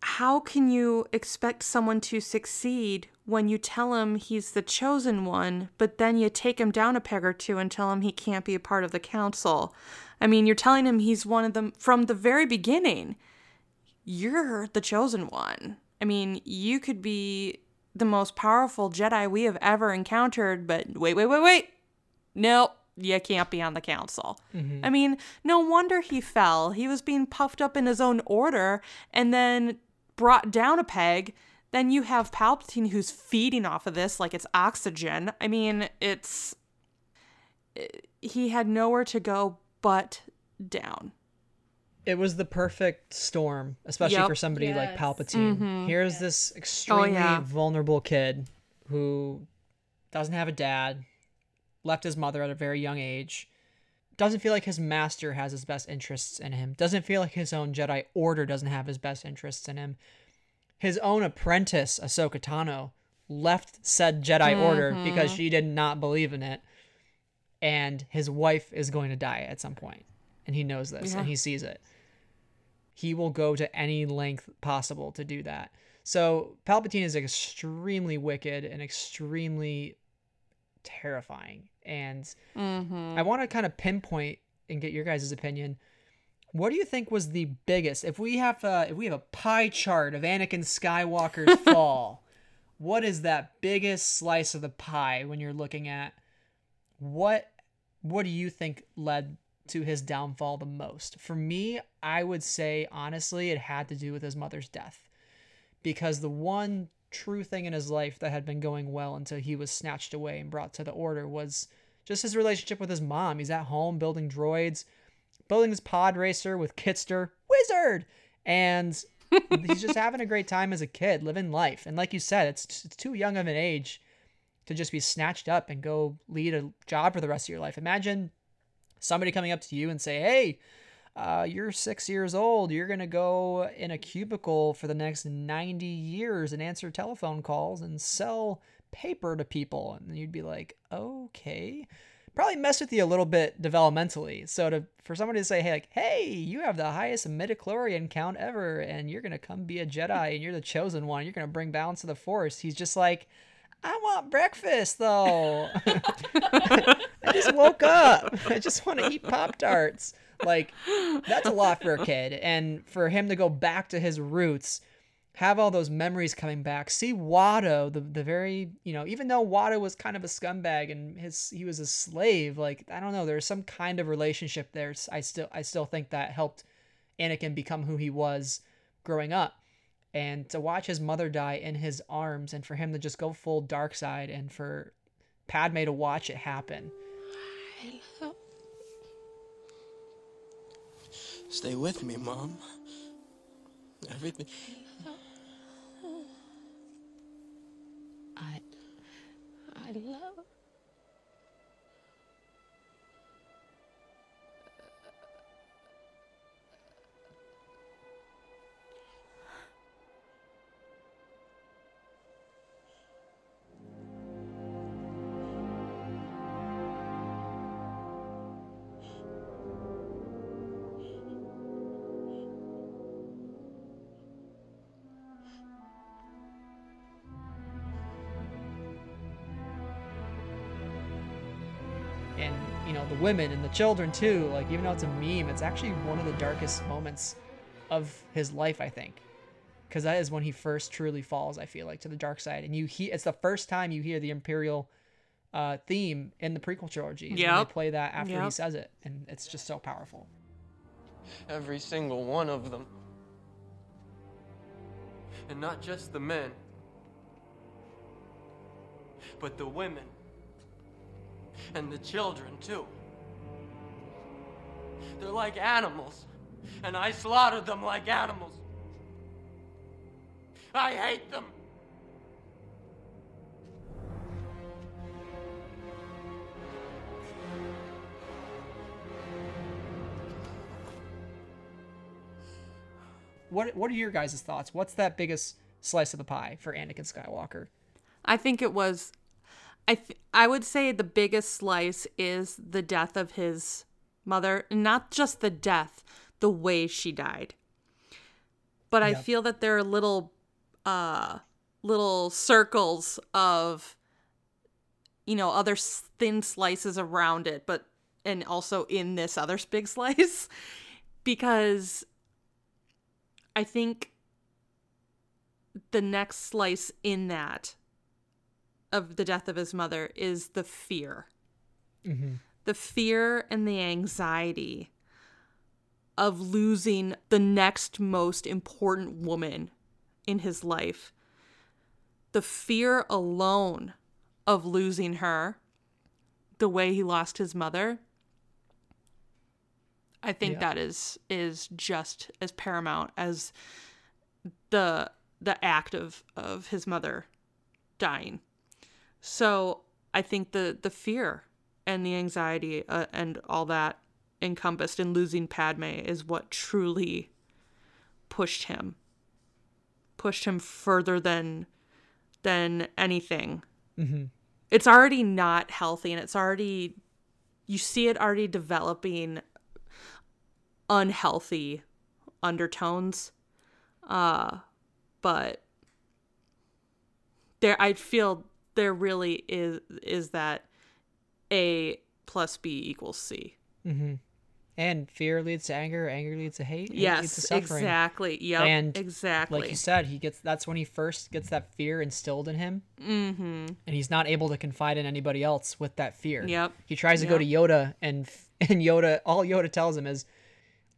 how can you expect someone to succeed when you tell him he's the chosen one, but then you take him down a peg or two and tell him he can't be a part of the council? I mean, you're telling him he's one of them from the very beginning. You're the chosen one. I mean, you could be the most powerful Jedi we have ever encountered, but wait, wait, wait, wait. No, you can't be on the council. Mm-hmm. I mean, no wonder he fell. He was being puffed up in his own order, and then brought down a peg, then you have Palpatine who's feeding off of this like it's oxygen. I mean, it's. He had nowhere to go but down. It was the perfect storm, especially yep. for somebody yes. like Palpatine. Mm-hmm. Here's yes. this extremely oh, yeah. vulnerable kid who doesn't have a dad, left his mother at a very young age, doesn't feel like his master has his best interests in him, doesn't feel like his own Jedi Order doesn't have his best interests in him. His own apprentice, Ahsoka Tano, left said Jedi mm-hmm. Order because she did not believe in it. And his wife is going to die at some point. And he knows this yeah. and he sees it. He will go to any length possible to do that. So Palpatine is extremely wicked and extremely terrifying. And mm-hmm. I want to kind of pinpoint and get your guys' opinion. What do you think was the biggest? If we have a, if we have a pie chart of Anakin Skywalker's fall, what is that biggest slice of the pie when you're looking at what what do you think led to his downfall the most? For me, I would say honestly it had to do with his mother's death. Because the one true thing in his life that had been going well until he was snatched away and brought to the order was just his relationship with his mom. He's at home building droids, building his pod racer with Kitster, wizard, and he's just having a great time as a kid, living life. And like you said, it's, it's too young of an age to just be snatched up and go lead a job for the rest of your life. Imagine somebody coming up to you and say, "Hey, uh, you're six years old. You're going to go in a cubicle for the next 90 years and answer telephone calls and sell paper to people. And you'd be like, okay. Probably mess with you a little bit developmentally. So to for somebody to say, hey, like, hey, you have the highest midichlorian count ever, and you're gonna come be a Jedi, and you're the chosen one. You're gonna bring balance to the Force. He's just like, I want breakfast though. I just woke up. I just want to eat Pop Tarts. Like that's a lot for a kid, and for him to go back to his roots, have all those memories coming back. See Watto, the the very you know, even though Watto was kind of a scumbag and his he was a slave. Like I don't know, there's some kind of relationship there. I still I still think that helped Anakin become who he was growing up and to watch his mother die in his arms and for him to just go full dark side and for Padme to watch it happen. Stay with me, Mom. Everything. I. I love. Women and the children too. Like even though it's a meme, it's actually one of the darkest moments of his life, I think. Cuz that is when he first truly falls, I feel like, to the dark side. And you he it's the first time you hear the imperial uh, theme in the prequel trilogy. Yeah, they play that after yep. he says it, and it's just so powerful. Every single one of them, and not just the men, but the women and the children too. They're like animals, and I slaughtered them like animals. I hate them. what what are your guys' thoughts? What's that biggest slice of the pie for Anakin Skywalker? I think it was I th- I would say the biggest slice is the death of his mother, not just the death, the way she died. But I feel that there are little uh little circles of you know other thin slices around it, but and also in this other big slice because I think the next slice in that of the death of his mother is the fear. Mm-hmm. The fear and the anxiety of losing the next most important woman in his life. The fear alone of losing her, the way he lost his mother, I think yeah. that is is just as paramount as the the act of of his mother dying. So I think the the fear and the anxiety uh, and all that encompassed in losing Padme is what truly pushed him pushed him further than than anything. Mm-hmm. It's already not healthy, and it's already you see it already developing unhealthy undertones. Uh, but there, I feel there really is is that A plus B equals C. Mm-hmm. And fear leads to anger, anger leads to hate. yes, to exactly. Yep, and exactly. Like you said, he gets that's when he first gets that fear instilled in him, mm-hmm. and he's not able to confide in anybody else with that fear. Yep. He tries to yep. go to Yoda, and and Yoda, all Yoda tells him is,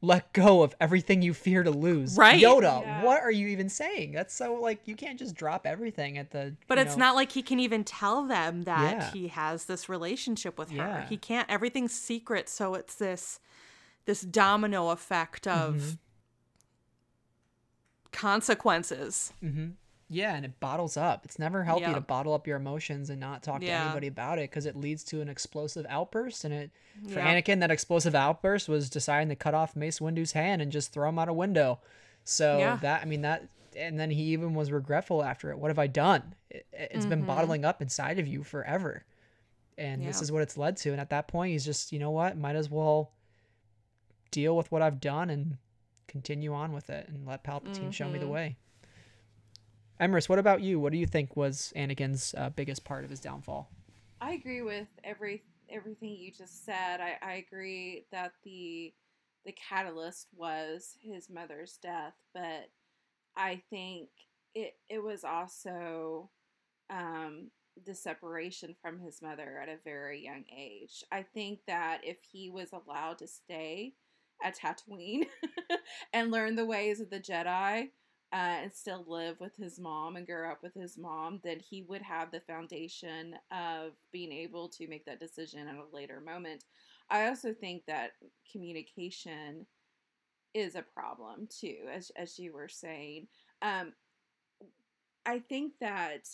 let go of everything you fear to lose. Right. Yoda, yeah. what are you even saying? That's so like you can't just drop everything at the But it's know. not like he can even tell them that yeah. he has this relationship with her. Yeah. He can't everything's secret, so it's this this domino effect of mm-hmm. consequences. Mm-hmm. Yeah, and it bottles up. It's never healthy yep. to bottle up your emotions and not talk yeah. to anybody about it because it leads to an explosive outburst. And it for yep. Anakin, that explosive outburst was deciding to cut off Mace Windu's hand and just throw him out a window. So yeah. that I mean that, and then he even was regretful after it. What have I done? It, has mm-hmm. been bottling up inside of you forever, and this is what it's led to. And at that point, he's just you know what, might as well deal with what I've done and continue on with it and let Palpatine mm-hmm. show me the mm-hmm. way. Emrys, what about you? What do you think was Anakin's uh, biggest part of his downfall? I agree with every everything you just said. I, I agree that the the catalyst was his mother's death, but I think it it was also um, the separation from his mother at a very young age. I think that if he was allowed to stay at Tatooine and learn the ways of the Jedi, uh, and still live with his mom and grow up with his mom, then he would have the foundation of being able to make that decision at a later moment. I also think that communication is a problem too, as as you were saying. Um, I think that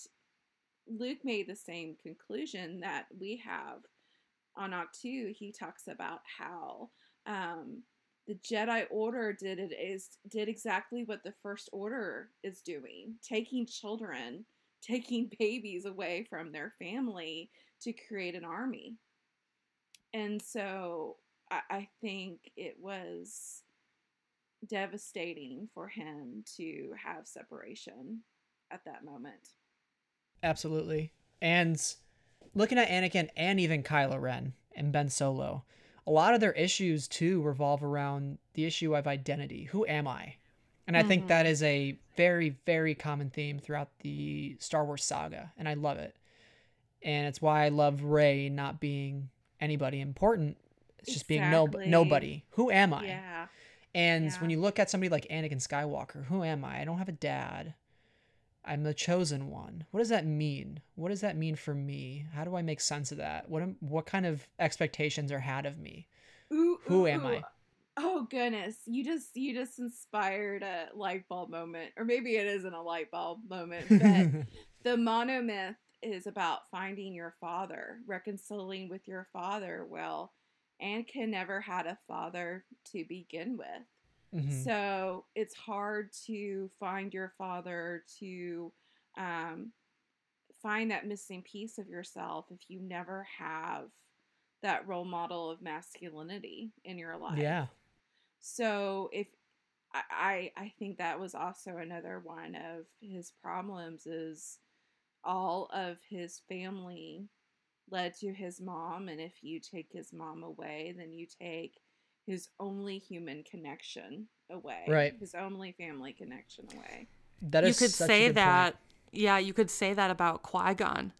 Luke made the same conclusion that we have on Ahch-To. He talks about how um, the Jedi Order did it is did exactly what the First Order is doing, taking children, taking babies away from their family to create an army. And so I, I think it was devastating for him to have separation at that moment. Absolutely. And looking at Anakin and even Kylo Ren and Ben Solo, a lot of their issues too revolve around the issue of identity. Who am I? And I mm-hmm. think that mm-hmm. a very, very common theme throughout the Star Wars saga, and I love it. and it's why I love Rey not being anybody important. It's just being no nobody. Who am I? Yeah. And yeah. when you look at somebody like Anakin Skywalker, who am I? I don't have a dad. I'm the chosen one. What does that mean? What does that mean for me? How do I make sense of that? What am, what kind of expectations are had of me? Ooh, who ooh, am I? Oh goodness, you just you just inspired a light bulb moment, or maybe it isn't a light bulb moment, but the monomyth is about finding your father, reconciling with your father. Well, Anakin never had a father to begin with. Mm-hmm. So it's hard to find your father, to um, find that missing piece of yourself if you never have that role model of masculinity in your life. Yeah. So if I I think that was also another one of his problems is all of his family led to his mom and if you take his mom away then you take his only human connection away. Right. His only family connection away. That is you could say that point. yeah, you could say that about Qui-Gon.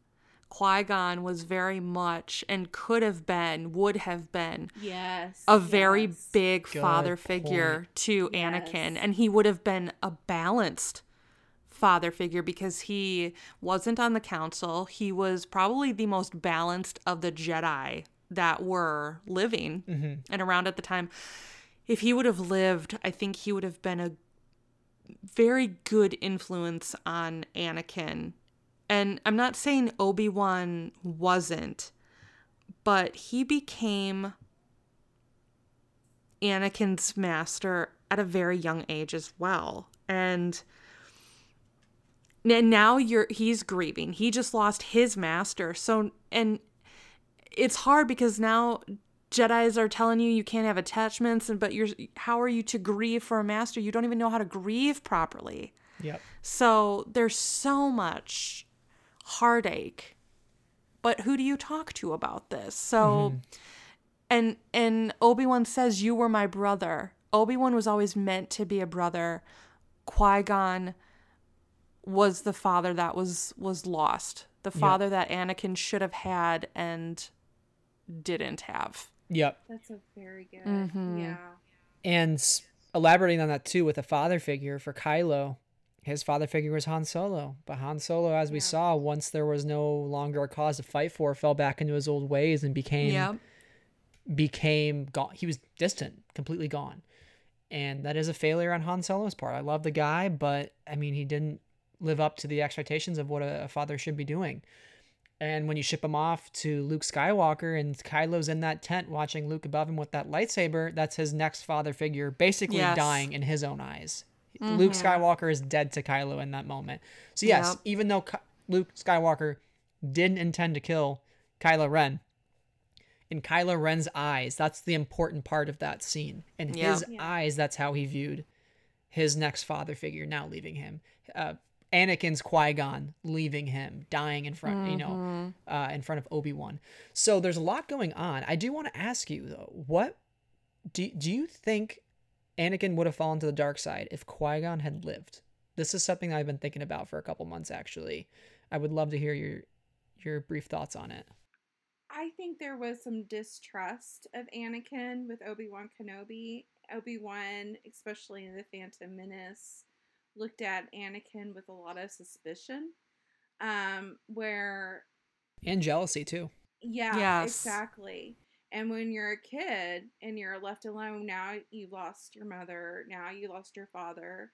Qui Gon was very much and could have been, would have been, yes, a very yes. big Good father figure to yes. Anakin, and he would have been a balanced father figure because he wasn't on the council. He was probably the most balanced of the Jedi that were living mm-hmm. and around at the time. If he would have lived, I think he would have been a very good influence on Anakin and I'm not saying Obi Wan wasn't, but he became Anakin's master at a very young age as well. And now you're he's grieving. He just lost his master. So and it's hard because now Jedi's are telling you you can't have attachments and but you're how are you to grieve for a master? You don't even know how to grieve properly. Yep. So there's so much heartache. But who do you talk to about this? So mm-hmm. and and Obi-Wan says you were my brother. Obi-Wan was always meant to be a brother. Qui-Gon was the father that was was lost. The father yep. that Anakin should have had and didn't have. Yep. That's a very good. Mm-hmm. Yeah. And elaborating on that too with a father figure for Kylo, his father figure was Han Solo. But Han Solo, as we saw, once there was no longer a cause to fight for, fell back into his old ways and became yep. became gone. He was distant, completely gone. And that is a failure on Han Solo's part. I love the guy, but I mean, he didn't live up to the expectations of what a, a father should be doing. And when you ship him off to Luke Skywalker and Kylo's in that tent watching Luke above him with that lightsaber, that's his next father figure basically yes. dying in his own eyes. Mm-hmm. Luke Skywalker is dead to Kylo in that moment. So yes, yep. even though Ky- Luke Skywalker didn't intend to kill Kylo Ren, in Kylo Ren's eyes, that's the important part of that scene. In yeah. his yeah. eyes, that's how he viewed his next father figure now leaving him. Uh, Anakin's Qui Gon leaving him, dying in front, mm-hmm. you know, mm-hmm. uh, in front of Obi Wan. So there's a lot going on. I do want to ask you though, what do do you think Anakin would have fallen to the dark side if Qui Gon had lived. This is something I've been thinking about for a couple months, actually. I would love to hear your your brief thoughts on it. I think there was some distrust of Anakin with Obi Wan Kenobi. Obi Wan, especially in the Phantom Menace, looked at Anakin with a lot of suspicion. Um, where and jealousy too. Yeah, yes. exactly. And when you're a kid and you're left alone, now you lost your mother, now you lost your father.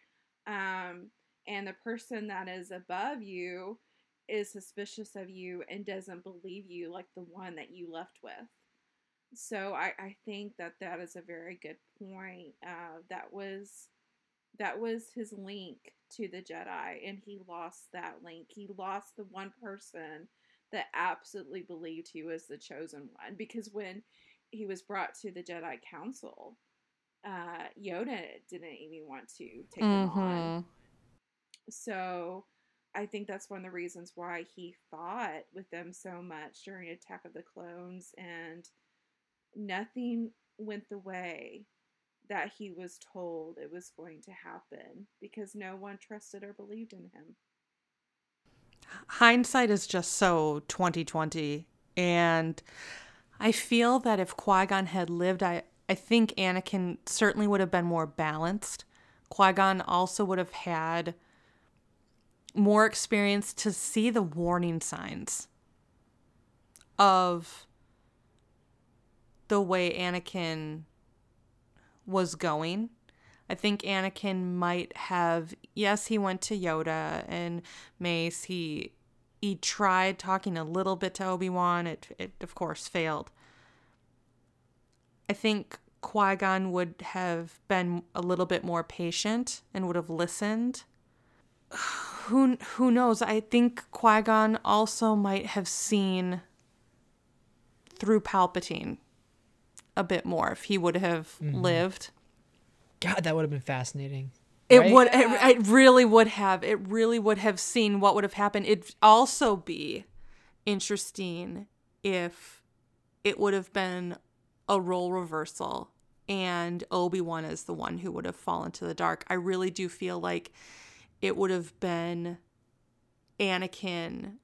Um, and the person that is above you is suspicious of you and doesn't believe you like the one that you left with. So I, I think that that is a very good point. Uh, that was that was his link to the Jedi, and he lost that link. He lost the one person that absolutely believed he was the chosen one. Because when he was brought to the Jedi Council, uh, Yoda didn't even want to take mm-hmm. him on. Mm-hmm. So I think that's one of the reasons why he fought with them so much during Attack of the Clones, and nothing went the way that he was told it was going to happen because no one trusted or believed in him. hindsight is just so 2020 and I feel that if Qui-Gon had lived I I think Anakin certainly would have been more balanced. Qui-Gon also would have had more experience to see the warning signs of the way Anakin was going I think Anakin might have yes, he went to Yoda and Mace. He he tried talking a little bit to Obi-Wan. It it of course failed. I think Qui-Gon would have been a little bit more patient and would have listened. Who who knows? I think Qui-Gon also might have seen through Palpatine a bit more if he would have mm-hmm. lived God, that would have been fascinating. It right? would. It, it really would have. It really would have seen what would have happened. It'd also be interesting if it would have been a role reversal and Obi-Wan is the one who would have fallen to the dark. I really do feel like it would have been Anakin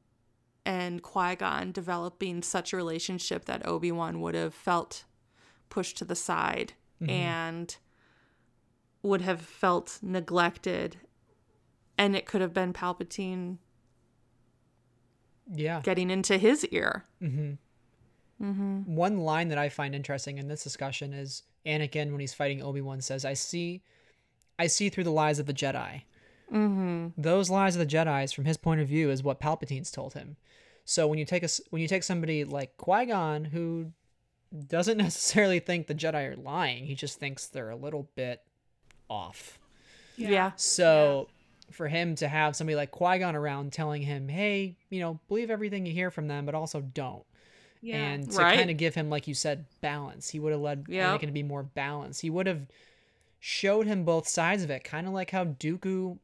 and Qui-Gon developing such a relationship that Obi-Wan would have felt pushed to the side mm-hmm. and would have felt neglected and it could have been palpatine yeah getting into his ear mm-hmm. Mm-hmm. one line that i find interesting in this discussion is anakin when he's fighting obi-wan says i see i see through the lies of the jedi mm-hmm. those lies of the jedi's from his point of view is what palpatine's told him so when you take a when you take somebody like qui-gon who doesn't necessarily think the jedi are lying he just thinks they're a little bit off. Yeah. yeah. So yeah. for him to have somebody like Qui Gon around telling him, hey, you know, believe everything you hear from them, but also don't. Yeah. And to right. kind of give him, like you said, balance. He would have led yep. Anakin to be more balanced. He would have showed him both sides of it, kind of like how Dooku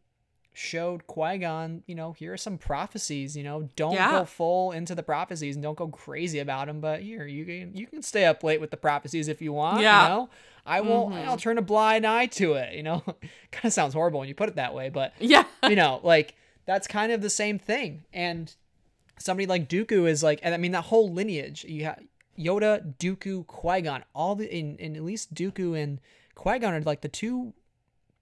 showed Qui Gon, you know, here are some prophecies. You know, don't yeah. go full into the prophecies and don't go crazy about them. But here, you can you can stay up late with the prophecies if you want. Yeah. You know, I will. Mm-hmm. I'll turn a blind eye to it. You know, kind of sounds horrible when you put it that way, but yeah, you know, like that's kind of the same thing. And somebody like Dooku is like, and I mean that whole lineage. You have Yoda, Dooku, Qui Gon, all the in, in at least Dooku and Qui Gon are like the two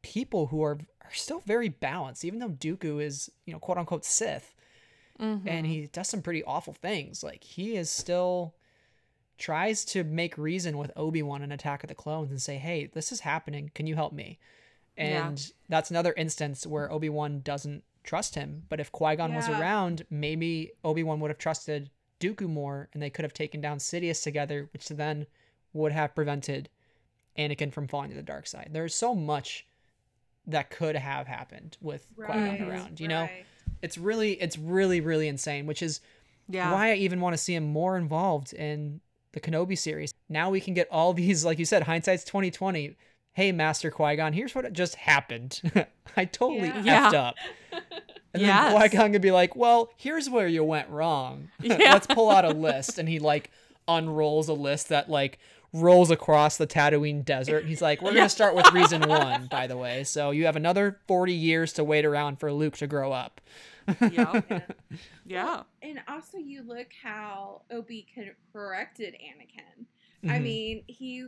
people who are are still very balanced, even though Dooku is, you know, quote unquote Sith. Mm-hmm. And he does some pretty awful things. Like he is still tries to make reason with Obi-Wan in Attack of the Clones and say, "Hey, this is happening. Can you help me?" And yeah. that's another instance where Obi-Wan doesn't trust him. But if Qui-Gon yeah. was around, maybe Obi-Wan would have trusted Dooku more and they could have taken down Sidious together, which then would have prevented Anakin from falling to the dark side. There's so much that could have happened with right, Qui-Gon around. You right. know, it's really, it's really, really insane. Which is yeah. why I even want to see him more involved in the Kenobi series. Now we can get all these, like you said, hindsight's twenty twenty. Hey, Master Qui Gon, here's what just happened. I totally yeah. effed yeah. up. And yes. then Qui Gon could be like, "Well, here's where you went wrong. Yeah. Let's pull out a list." And he like unrolls a list that like rolls across the Tatooine desert. He's like, "We're gonna start with reason one, by the way. So you have another forty years to wait around for Luke to grow up." yeah. yeah. Well, and also, you look how Obi corrected Anakin. Mm-hmm. I mean, he.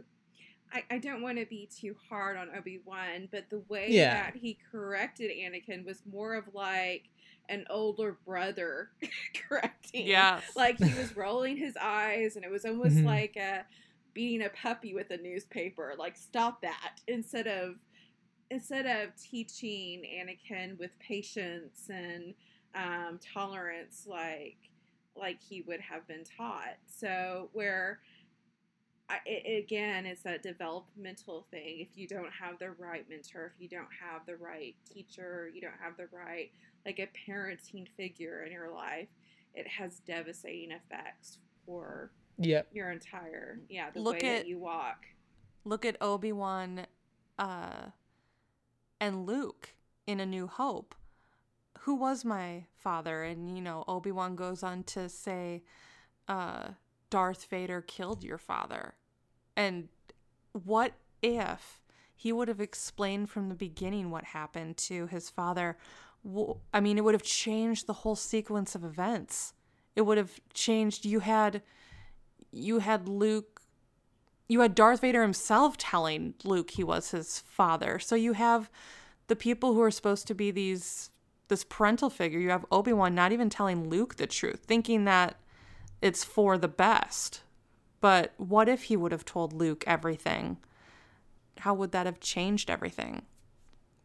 I, I don't want to be too hard on Obi Wan, but the way yeah. that he corrected Anakin was more of like an older brother correcting. Yeah. Like he was rolling his eyes, and it was almost mm-hmm. like a beating a puppy with a newspaper. Like, stop that. Instead of instead of teaching Anakin with patience and um, tolerance, like like he would have been taught. So where I, it, again, it's that developmental thing. If you don't have the right mentor, if you don't have the right teacher, you don't have the right like a parenting figure in your life, it has devastating effects for Yep. Your entire yeah, the look way at, that you walk. Look at Obi Wan uh and Luke in A New Hope. Who was my father? And you know, Obi Wan goes on to say, uh, Darth Vader killed your father. And what if he would have explained from the beginning what happened to his father? I mean, it would have changed the whole sequence of events. It would have changed. You had, you had Luke, you had Darth Vader himself telling Luke he was his father. So you have the people who are supposed to be these, this parental figure. You have Obi Wan not even telling Luke the truth, thinking that it's for the best. But what if he would have told Luke everything? How would that have changed everything?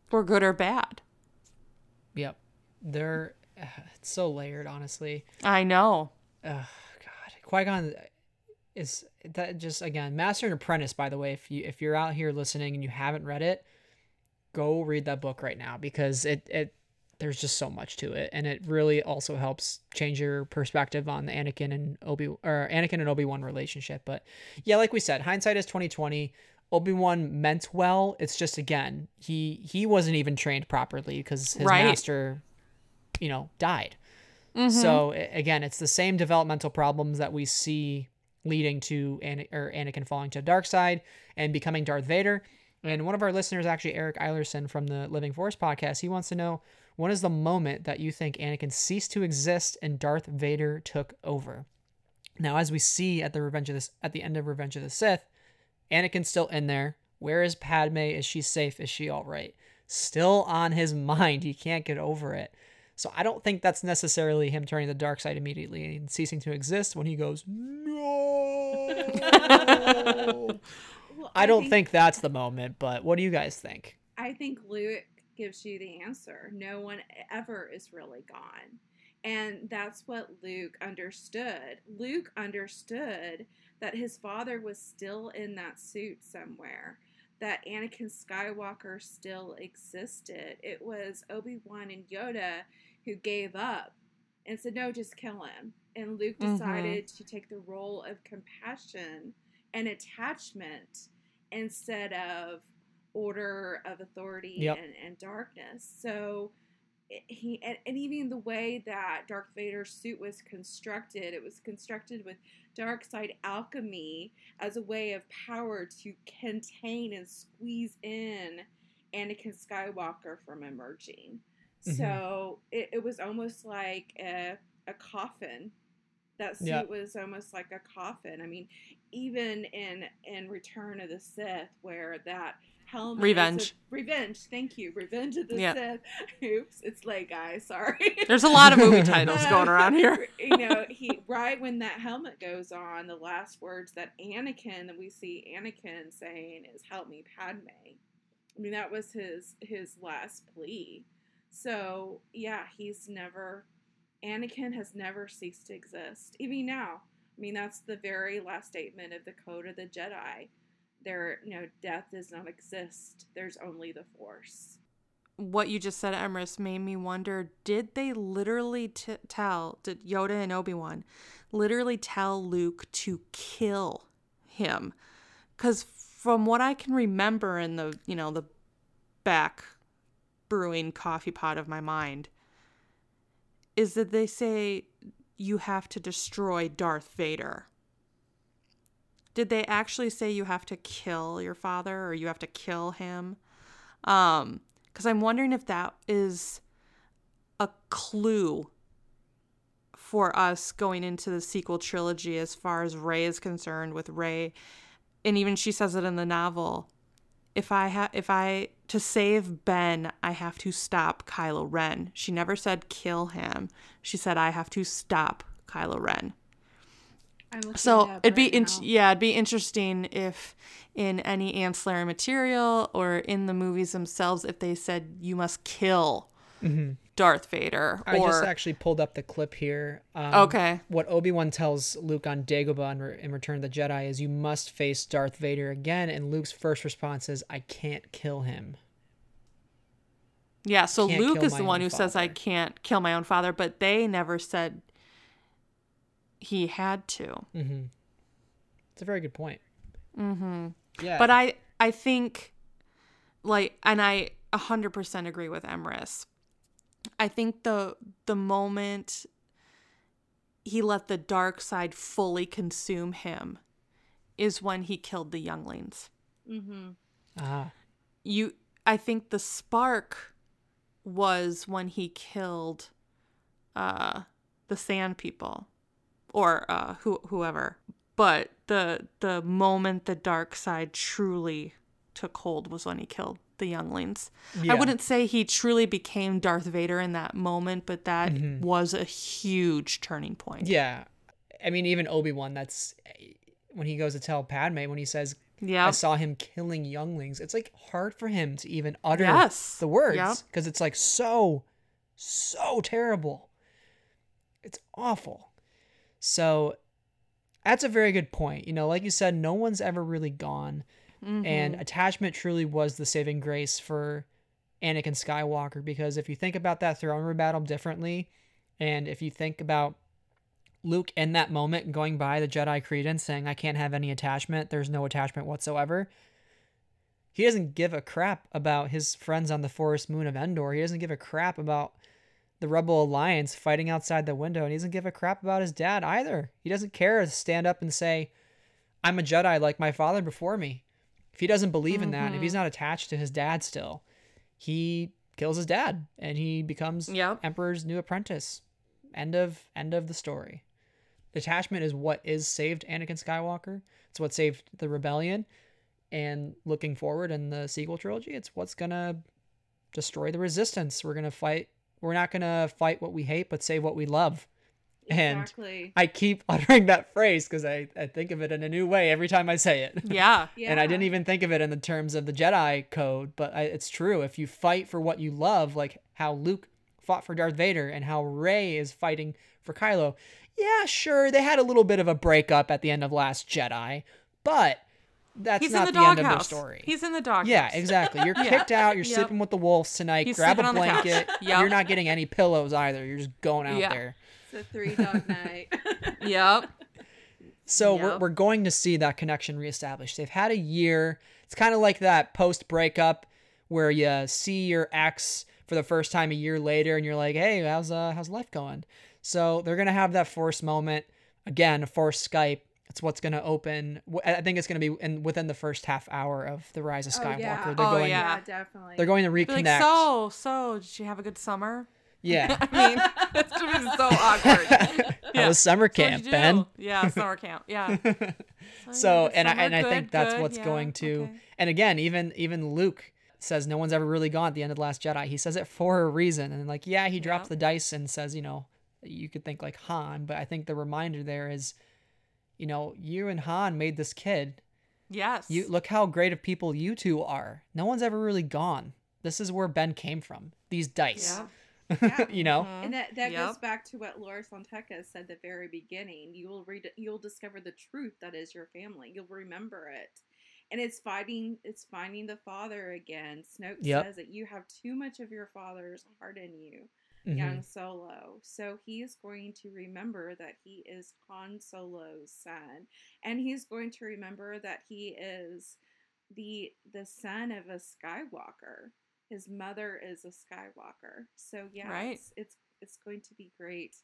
For good or bad? Yep. They're it's so layered, honestly. I know. Oh God, Qui Gon is that just again Master and Apprentice. By the way, if you if you're out here listening and you haven't read it, go read that book right now because it it there's just so much to it, and it really also helps change your perspective on the Anakin and Obi or Anakin and Obi Wan relationship. But yeah, like we said, hindsight is twenty twenty. Obi Wan meant well. It's just again, he he wasn't even trained properly because his right. master, you know, died. Mm-hmm. So again, it's the same developmental problems that we see leading to An- or Anakin falling to the dark side and becoming Darth Vader. And one of our listeners, actually Eric Eilerson from the Living Force podcast, he wants to know when is the moment that you think Anakin ceased to exist and Darth Vader took over. Now, as we see at the Revenge of this at the end of Revenge of the Sith, Anakin's still in there. Where is Padme? Is she safe? Is she all right? Still on his mind. He can't get over it. So I don't think that's necessarily him turning the dark side immediately and ceasing to exist when he goes, no. well, I, I don't think, think that's the moment, but what do you guys think? I think Luke gives you the answer. No one ever is really gone. And that's what Luke understood. Luke understood that his father was still in that suit somewhere, that Anakin Skywalker still existed. It was Obi Wan and Yoda who gave up and said, No, just kill him. And Luke mm-hmm. decided mm-hmm. to take the role of compassion and attachment instead of order of authority yep. and, and darkness. So he and, and, even the way that Darth Vader's suit was constructed, it was constructed with dark side alchemy as a way of power to contain and squeeze in Anakin Skywalker from emerging. Mm-hmm. So it, it, was almost like a, a coffin. That suit yeah. was almost like a coffin. I mean, even in in Return of the Sith, where that helmet. Revenge. A, revenge. Thank you. Revenge of the yeah. Sith. Oops, it's late, guys. Sorry. There's a lot of movie titles going around here. you know, he right when that helmet goes on, the last words that Anakin that we see Anakin saying is "Help me, Padme." I mean, that was his his last plea. So yeah, he's never. Anakin has never ceased to exist, even now. I mean, that's the very last statement of the Code of the Jedi there you know death does not exist. There's only the force. What you just said emrys made me wonder did they literally t- tell did yoda and obi-wan literally tell luke to kill him? Because from what i can remember in the you know the back brewing coffee pot of my mind is that they say you have to destroy darth vader did they actually say you have to kill your father or you have to kill him? Um, because I'm wondering if that is a clue for us going into the sequel trilogy as far as Rey is concerned with Rey and even she says it in the novel if I have if I to save Ben I have to stop Kylo Ren. She never said kill him. She said I have to stop Kylo Ren so it'd be in- yeah it'd be interesting if in any ancillary material or in the movies themselves if they said you must kill mm-hmm. darth vader i just actually pulled up the clip here um, okay what obi-wan tells luke on dagobah in, Re- in return of the jedi is you must face darth vader again and luke's first response is i can't kill him yeah so luke is the one who father. says i can't kill my own father but they never said he had to. Mm-hmm. It's a very good point. Mm-hmm. Yeah. But I I think like and I 100% agree with Emrys. I think the the moment he let the dark side fully consume him is when he killed the younglings. Mm-hmm. Ah. You I think the spark was when he killed uh the sand people or uh who whoever. But the the moment the dark side truly took hold was when he killed the younglings. Yeah. I wouldn't say he truly became Darth Vader in that moment, but that mm-hmm. was a huge turning point. Yeah. I mean even Obi-Wan that's when he goes to tell Padme when he says yeah. I saw him killing younglings. It's like hard for him to even utter yes. the words because yep. it's like so, so terrible. It's awful. So that's a very good point. You know, like you said, no one's ever really gone. Mm-hmm. And attachment truly was the saving grace for Anakin Skywalker because if you think about that throne room battle differently, and if you think about Luke in that moment going by the Jedi credence saying, I can't have any attachment, there's no attachment whatsoever. He doesn't give a crap about his friends on the forest moon of Endor. He doesn't give a crap about the Rebel Alliance fighting outside the window, and he doesn't give a crap about his dad either. He doesn't care to stand up and say, I'm a Jedi like my father before me. If he doesn't believe mm-hmm. in that, if he's mm-hmm. not attached to his dad still, he kills his dad and he becomes yep. Emperor's new apprentice. End of end of the story. Detachment is what is saved Anakin Skywalker. It's what saved the rebellion. And looking forward in the sequel trilogy, it's what's gonna destroy the resistance. We're gonna fight. We're not gonna fight what we hate, but save what we love. Exactly. And I keep uttering that phrase because I, I think of it in a new way every time I say it. Yeah. yeah. And I didn't even think of it in the terms of the Jedi code, but I, it's true. If you fight for what you love, like how Luke fought for Darth Vader and how Rey is fighting for Kylo, yeah, sure, they had a little bit of a breakup at the end of Last Jedi, but that's He's not the, the end house. of their story. He's in the dog. Yeah, exactly. You're yeah. kicked out. You're yep. sleeping with the wolves tonight. He's Grab a blanket. Yep. You're not getting any pillows either. You're just going out there. It's a three dog night. yep. So yep. We're, we're going to see that connection reestablished. They've had a year. It's kind of like that post breakup where you see your ex for the first time a year later and you're like, hey, how's uh how's life going? So they're gonna have that force moment again, force Skype. It's what's gonna open. I think it's gonna be in within the first half hour of the Rise of Skywalker. Oh, yeah. They're oh, going, yeah, definitely. They're going to reconnect. Like, so, so did you have a good summer? Yeah. I mean, it's gonna be so awkward. How yeah. was summer camp, so Ben? Yeah, summer camp. Yeah. so, so and I and good, I think that's good, what's yeah, going to. Okay. And again, even even Luke says no one's ever really gone at the end of the Last Jedi. He says it for a reason, and like yeah, he drops the dice and says you know you could think like Han, but I think the reminder there is, you know, you and Han made this kid. Yes. You look how great of people you two are. No one's ever really gone. This is where Ben came from. These dice. Yeah. Yeah. you know, mm-hmm. and that, that yep. goes back to what Lor San Tekka said at the very beginning. You will read, you'll discover the truth that is your family. You'll remember it, and it's fighting, it's finding the father again. Snoke yep. says that you have too much of your father's heart in you mm-hmm. young Solo. So he is going to remember that he is Han Solo's son, and he's going to remember that he is the the son of a Skywalker. His mother is a Skywalker. So yeah, right. it's, it's it's going to be great.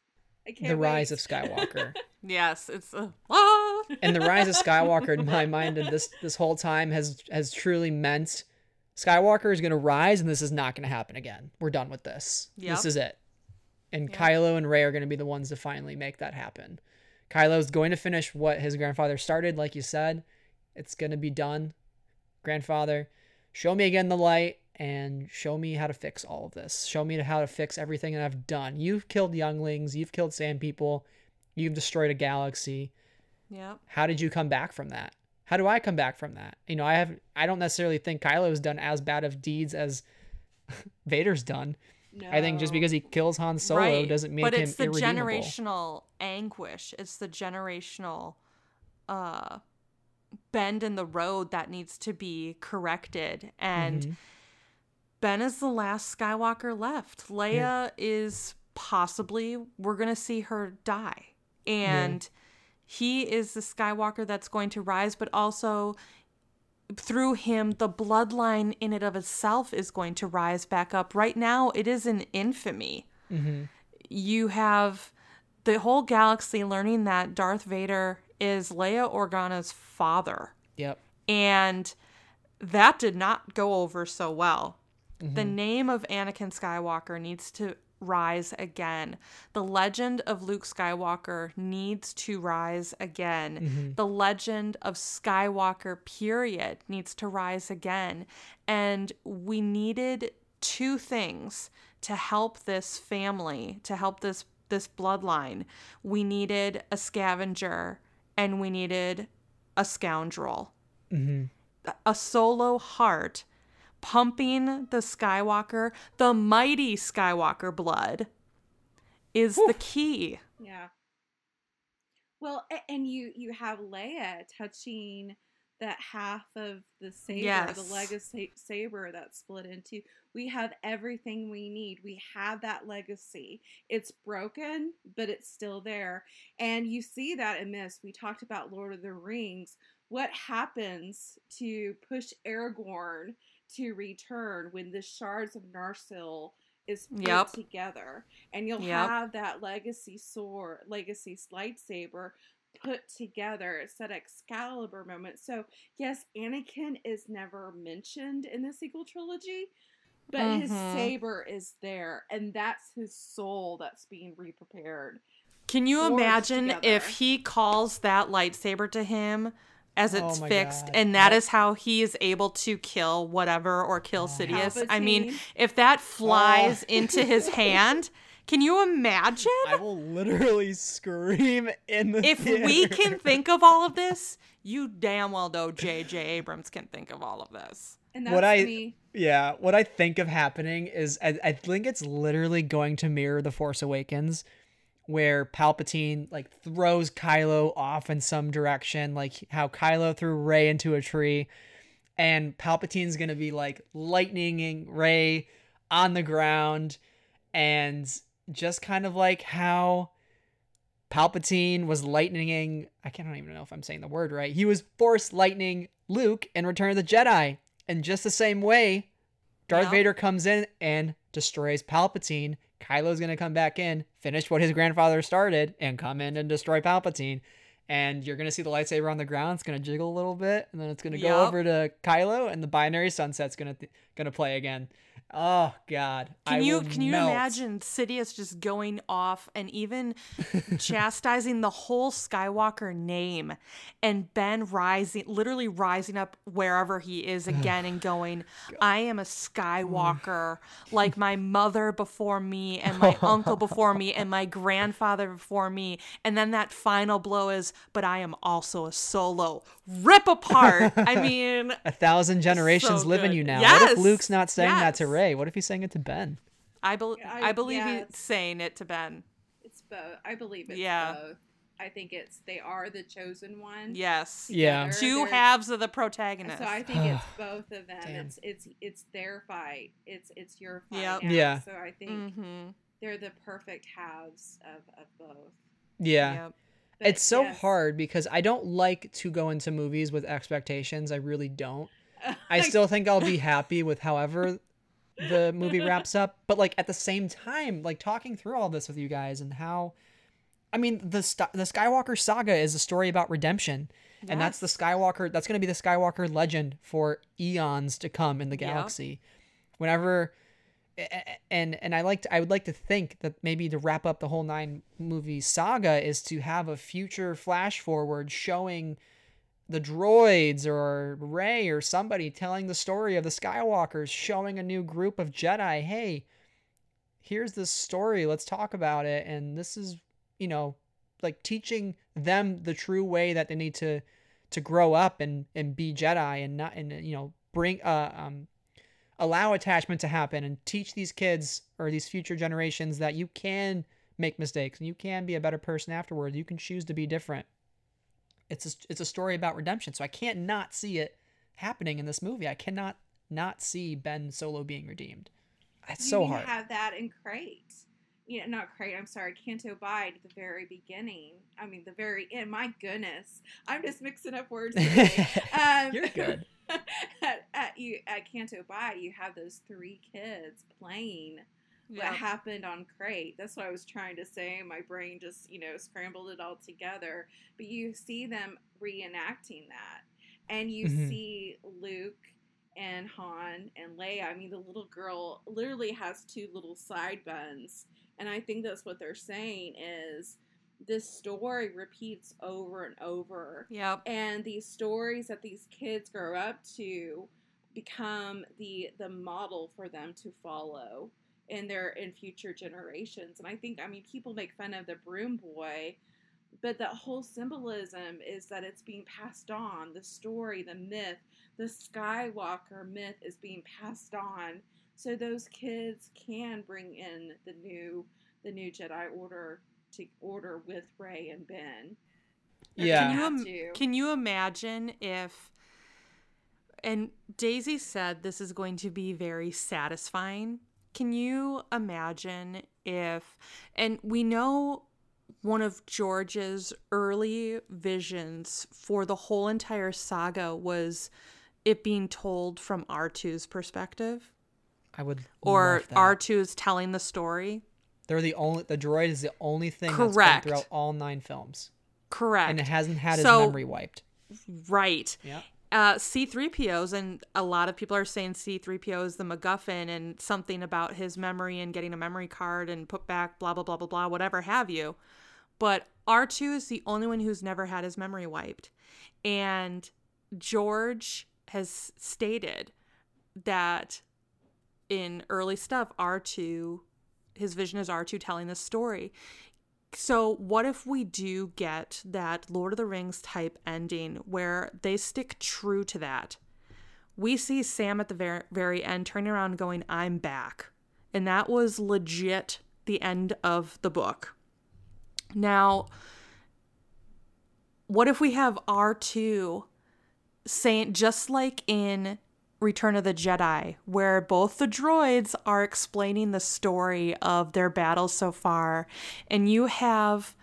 the wait. rise of Skywalker. yes, it's a ah! and the rise of Skywalker in my mind and this this whole time has has truly meant Skywalker is going to rise, and this is not going to happen again. We're done with this. Yep. This is it. And yep. Kylo and Rey are going to be the ones to finally make that happen. Kylo's going to finish what his grandfather started, like you said. It's going to be done. Grandfather, show me again the light and show me how to fix all of this. Show me how to fix everything that I've done. You've killed younglings, you've killed sand people, you've destroyed a galaxy. Yeah. How did you come back from that? How do I come back from that? You know, I have I don't necessarily think Kylo's done as bad of deeds as Vader's done. No. I think just because he kills Han Solo right. doesn't make him But it's the generational anguish. It's the generational uh bend in the road that needs to be corrected and mm-hmm. Ben is the last Skywalker left. Leia yeah. is possibly we're going to see her die. And yeah he is the Skywalker that's going to rise, but also through him, the bloodline in it of itself is going to rise back up. Right now, it is an infamy. Mm-hmm. You have the whole galaxy learning that Darth Vader is Leia Organa's father. Yep. And that did not go over so well. Mm-hmm. The name of Anakin Skywalker needs to rise again. The legend of Luke Skywalker needs to rise again. Mm-hmm. The legend of Skywalker, period, needs to rise again. And we needed two things to help this family, to help this this bloodline. We needed a scavenger and we needed a scoundrel. Mm-hmm. A solo heart pumping the Skywalker, the mighty Skywalker blood is the key. Yeah. Well, and you you have Leia touching that half of the saber, yes. the legacy saber that's split into. We have everything we need. We have that legacy. It's broken, but it's still there. And you see that in this. We talked about Lord of the Rings. What happens to push Aragorn to return when the shards of Narsil is put yep. together, and you'll yep. have that legacy sword, legacy lightsaber put together. It's that Excalibur moment. So yes, Anakin is never mentioned in the sequel trilogy, but mm-hmm. his saber is there, and that's his soul that's being reprepared. Can you imagine if he calls that lightsaber to him as oh it's oh fixed God. and that yep. is how he is able to kill whatever or kill oh. Sidious. Palpatine. I mean, if that oh. flies oh. into his hand, can you imagine? I will literally scream in the If theater. we can think of all of this, you damn well know J.J. Abrams can think of all of this. And that's what I me. yeah, what I think of happening is I, I think it's literally going to mirror The Force Awakens where Palpatine like throws Kylo off in some direction, like how Kylo threw Rey into a tree, and Palpatine's gonna be like lightninging Rey on the ground, and just kind of like how Palpatine was lightninging. I can't even know if I'm saying the word right. He was force lightning Luke in Return of the Jedi, and just the same way, Darth yeah. Vader comes in and destroys Palpatine Kylo's going to come back in, finish what his grandfather started, and come in and destroy Palpatine. And you're going to see the lightsaber on the ground. It's going to jiggle a little bit, and then it's going to go over to Kylo, and the binary sunset's going to th- going to play again. Oh God! Can I you can you imagine Sidious just going off and even chastising the whole Skywalker name, and Ben rising, literally rising up wherever he is again and going, "I am a Skywalker, like my mother before me, and my uncle before me, and my grandfather before me." And then that final blow is, "But I am also a Solo." Rip apart. I mean, a thousand generations so live in you now. Yes. What if Luke's not saying yes. that to Rey? What if he's saying it to Ben? I, be- I, I believe yeah, he's saying it to Ben. It's both. I believe it's yeah. both. I think it's they are the chosen one. Yes. Together. Yeah. 2 They're, halves of the protagonist. So I think it's both of them. Damn. It's it's it's their fight. It's it's your fight. Yep. Yeah. So I think mm-hmm. they're the perfect halves of, of both. Yeah. Yep. But it's so yes. hard because I don't like to go into movies with expectations. I really don't. I still think I'll be happy with however the movie wraps up. But like at the same time, like talking through all this with you guys and how, I mean, the the Skywalker saga is a story about redemption, and that's the Skywalker. That's going to be the Skywalker legend for eons to come in the galaxy. Yep. Whenever, and and I like to, I would like to think that maybe to wrap up the whole nine movie saga is to have a future flash forward showing the droids or Rey or somebody telling the story of the Skywalkers, showing a new group of Jedi, hey, here's this story, let's talk about it. And this is, you know, like teaching them the true way that they need to to grow up and and be Jedi and not and you know bring uh um allow attachment to happen and teach these kids or these future generations that you can make mistakes and you can be a better person afterwards. You can choose to be different it's a, it's a story about redemption. So I can't not see it happening in this movie. I cannot not see Ben Solo being redeemed. It's you so hard. Have that in Crait. You know, not Crait. I'm sorry, Canto at the very beginning. I mean, the very end. My goodness, I'm just mixing up words. um, You're good. at, at you at Canto Bight, you have those three kids playing what happened on Crait. That's what I was trying to say. My brain just, you know, scrambled it all together. But you see them reenacting that. And you mm-hmm. see Luke and Han and Leia. I mean, the little girl literally has two little side buns, and I think that's what they're saying is this story repeats over and over. Yep. And these stories that these kids grow up to become the the model for them to follow in their in future generations. And I think I mean people make fun of the broom boy, but that whole symbolism is that it's being passed on. The story, the myth, the Skywalker myth is being passed on. So those kids can bring in the new the new Jedi Order to order with Rey and Ben. Yeah. Can you, can you imagine if and Daisy said this is going to be very satisfying. Can you imagine if and we know one of George's early visions for the whole entire saga was it being told from R2's perspective. I would or R2 is telling the story. They're the only the droid is the only thing Correct. that's been throughout all nine films. Correct. And it hasn't had so, his memory wiped. Right. Yeah. Uh, C3POs, and a lot of people are saying C3PO is the MacGuffin and something about his memory and getting a memory card and put back, blah, blah, blah, blah, blah, whatever have you. But R2 is the only one who's never had his memory wiped. And George has stated that in early stuff, R2 his vision is R2 telling this story. So, what if we do get that Lord of the Rings type ending where they stick true to that? We see Sam at the very, very end turning around going, I'm back. And that was legit the end of the book. Now, what if we have R2 saying, just like in Return of the Jedi, where both the droids are explaining the story of their battles so far, and you have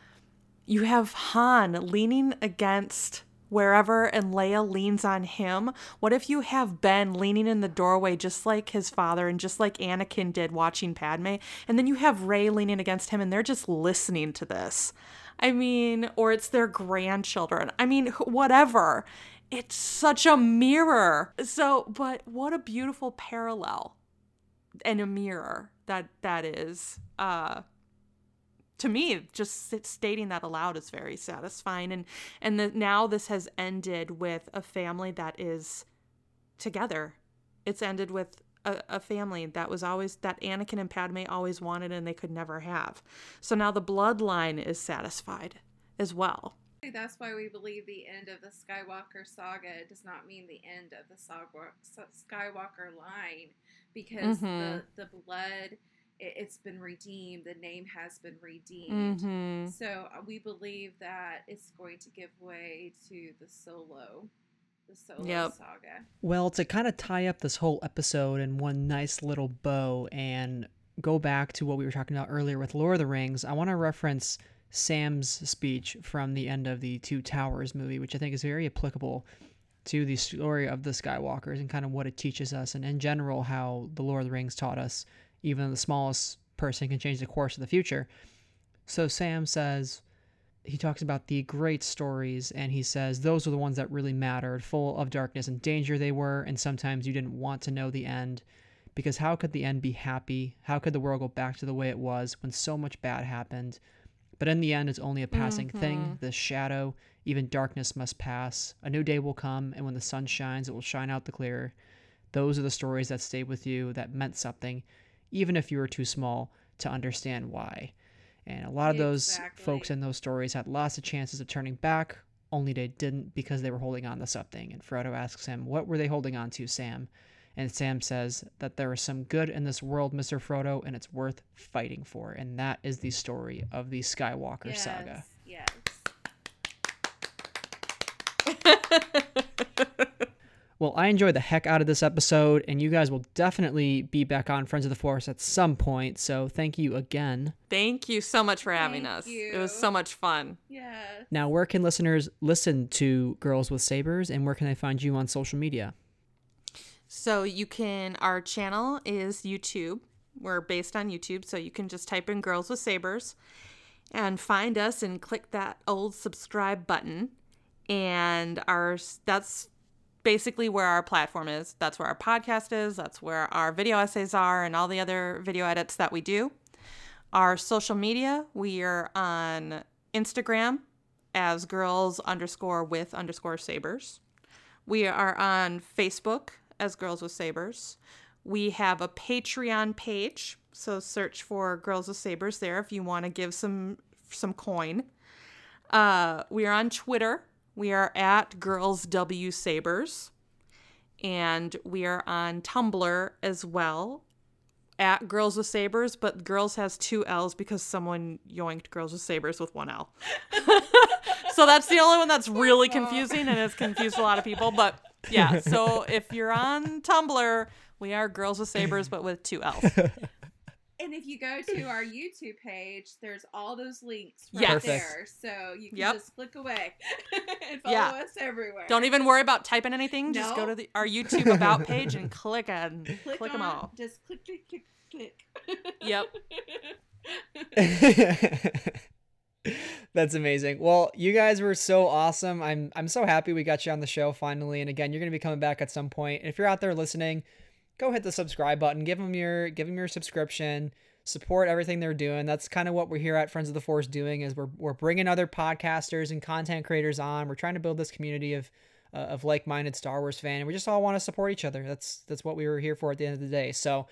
you have Han leaning against wherever and Leia leans on him. What if you have Ben leaning in the doorway just like his father and just like Anakin did watching Padme, and then you have Rey leaning against him and they're just listening to this. I mean, or it's their grandchildren. I mean, whatever it's such a mirror. So, but what a beautiful parallel and a mirror that that is. Uh to me, just stating that aloud is very satisfying and and the, now this has ended with a family that is together. It's ended with a, a, family that was always that Anakin and Padme always wanted and they could never have. So now the bloodline is satisfied as well. That's why we believe the end of the Skywalker saga does not mean the end of the Skywalker line because mm-hmm. the, the blood it, has been redeemed the name has been redeemed mm-hmm. so uh, we believe that it's going to give way to the solo the solo yep. saga well to kind of tie up this whole episode in one nice little bow and go back to what we were talking about earlier with lord of the rings i want to reference Sam's speech from the end of the Two Towers movie, which I think is very applicable to the story of the Skywalkers and kind of what it teaches us, and in general, how the Lord of the Rings taught us even the smallest person can change the course of the future. So Sam says, he talks about the great stories, and he says those are the ones that really mattered, full of darkness and danger they were, and sometimes you didn't want to know the end. Because how could the end be happy? How could the world go back to the way it was when so much bad happened? But in the end, it's only a passing mm-hmm. thing. The shadow, even darkness must pass. A new day will come, and when the sun shines, it will shine out the clearer. Those are the stories that stayed with you, that meant something, even if you were too small to understand why. And a lot of those exactly. folks in those stories had lots of chances of turning back, only they didn't because they were holding on to something. And Frodo asks him, What were they holding on to, Sam? And Sam says that there is some good in this world, Mr. Frodo, and it's worth fighting for. And that is the story of the Skywalker yes, saga. Yes. well, I enjoyed the heck out of this episode, and you guys will definitely be back on Friends of the Force at some point. So thank you again. Thank you so much for having thank us. You. It was so much fun. Yes. Now, where can listeners listen to Girls with Sabers, and where can they find you on social media? So you can, our channel is YouTube. We're based on YouTube, so you can just type in Girls with Sabers and find us and click that old subscribe button. And our that's basically where our platform is. That's where our podcast is. That's where our video essays are and all the other video edits that we do. Our social media, we are on Instagram as girls underscore with underscore sabers. We are on Facebook as Girls with Sabers. We have a Patreon page, so search for Girls with Sabers there if you want to give some some coin. Uh, we are on Twitter. We are at Girls W Sabers, and we are on Tumblr as well at Girls with Sabers, but Girls has two L's because someone yoinked Girls with Sabers with one L. so that's the only one that's really confusing and has confused a lot of people. But yeah, so if you're on Tumblr, we are Girls with Sabers, but with two L's. And if you go to our YouTube page, there's all those links right yes. there. So you can yep. just click away and follow yeah. us everywhere. Don't even worry about typing anything. Nope. Just go to the, our YouTube About page and click and click, click on, them all. Just click, click, click, click. Yep. That's amazing. Well, you guys were so awesome. I'm I'm so happy we got you on the show finally. And again, you're going to be coming back at some point. And if you're out there listening, go hit the subscribe button, give them your give them your subscription, support everything they're doing. That's kind of what we're here at Friends of the Force doing is we're we're bringing other podcasters and content creators on. We're trying to build this community of uh, of like-minded Star Wars fan, and we just all want to support each other. That's that's what we were here for at the end of the day. So,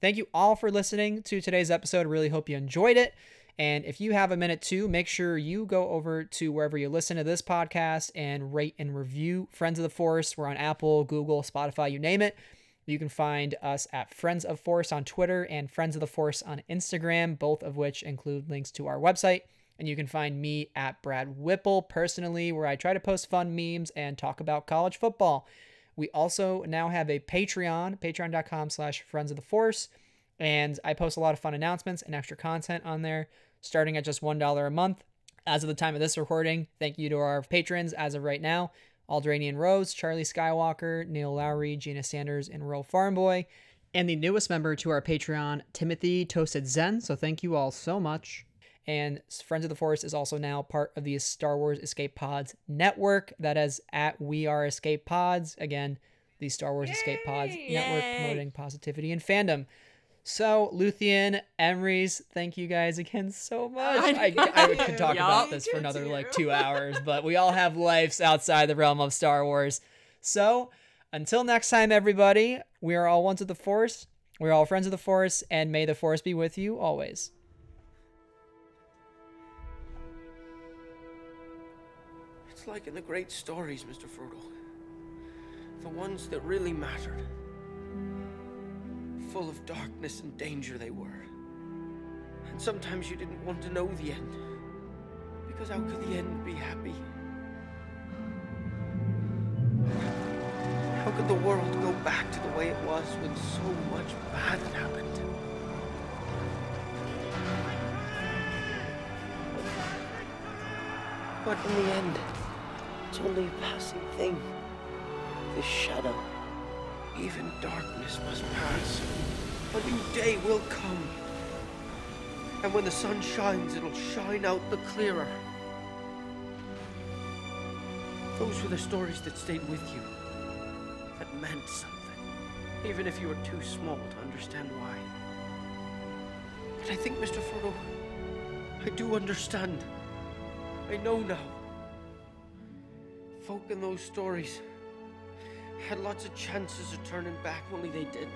thank you all for listening to today's episode. Really hope you enjoyed it. And if you have a minute too, make sure you go over to wherever you listen to this podcast and rate and review Friends of the Force. We're on Apple, Google, Spotify, you name it. You can find us at Friends of Force on Twitter and Friends of the Force on Instagram, both of which include links to our website. And you can find me at Brad Whipple personally, where I try to post fun memes and talk about college football. We also now have a Patreon, patreon.com slash friends of the force. And I post a lot of fun announcements and extra content on there, starting at just $1 a month. As of the time of this recording, thank you to our patrons as of right now. Aldranian Rose, Charlie Skywalker, Neil Lowry, Gina Sanders, and Royal Farm Boy. And the newest member to our Patreon, Timothy Toasted Zen. So thank you all so much. And Friends of the Force is also now part of the Star Wars Escape Pods network. That is at We Are Escape Pods. Again, the Star Wars Yay! Escape Pods Yay! network promoting positivity and fandom. So, Luthien, Emrys, thank you guys again so much. I, I, I could talk yep. about this for another like two hours, but we all have lives outside the realm of Star Wars. So, until next time, everybody, we are all ones of the Force. We're all friends of the Force, and may the Force be with you always. It's like in the great stories, Mr. Frodo. The ones that really mattered full of darkness and danger they were. And sometimes you didn't want to know the end. Because how could the end be happy? How could the world go back to the way it was when so much bad happened? But in the end, it's only a passing thing. This shadow. Even darkness must pass. A new day will come. And when the sun shines, it'll shine out the clearer. Those were the stories that stayed with you. That meant something. Even if you were too small to understand why. But I think, Mr. Frodo, I do understand. I know now. Folk in those stories had lots of chances of turning back, only they didn't.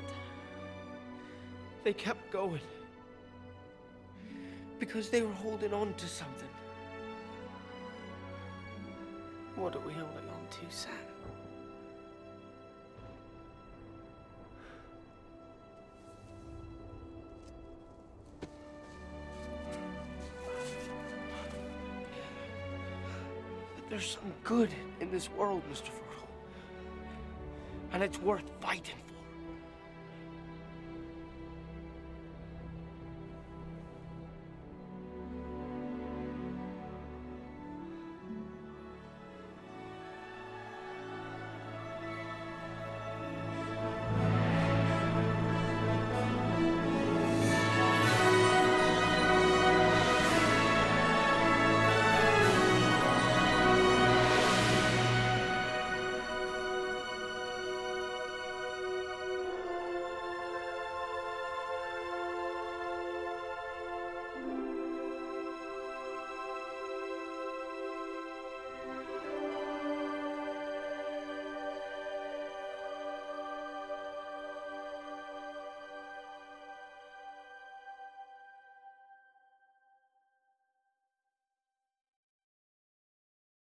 They kept going. Because they were holding on to something. What are we holding on to, Sam? There's some good in this world, Mr. Frodo and it's worth fighting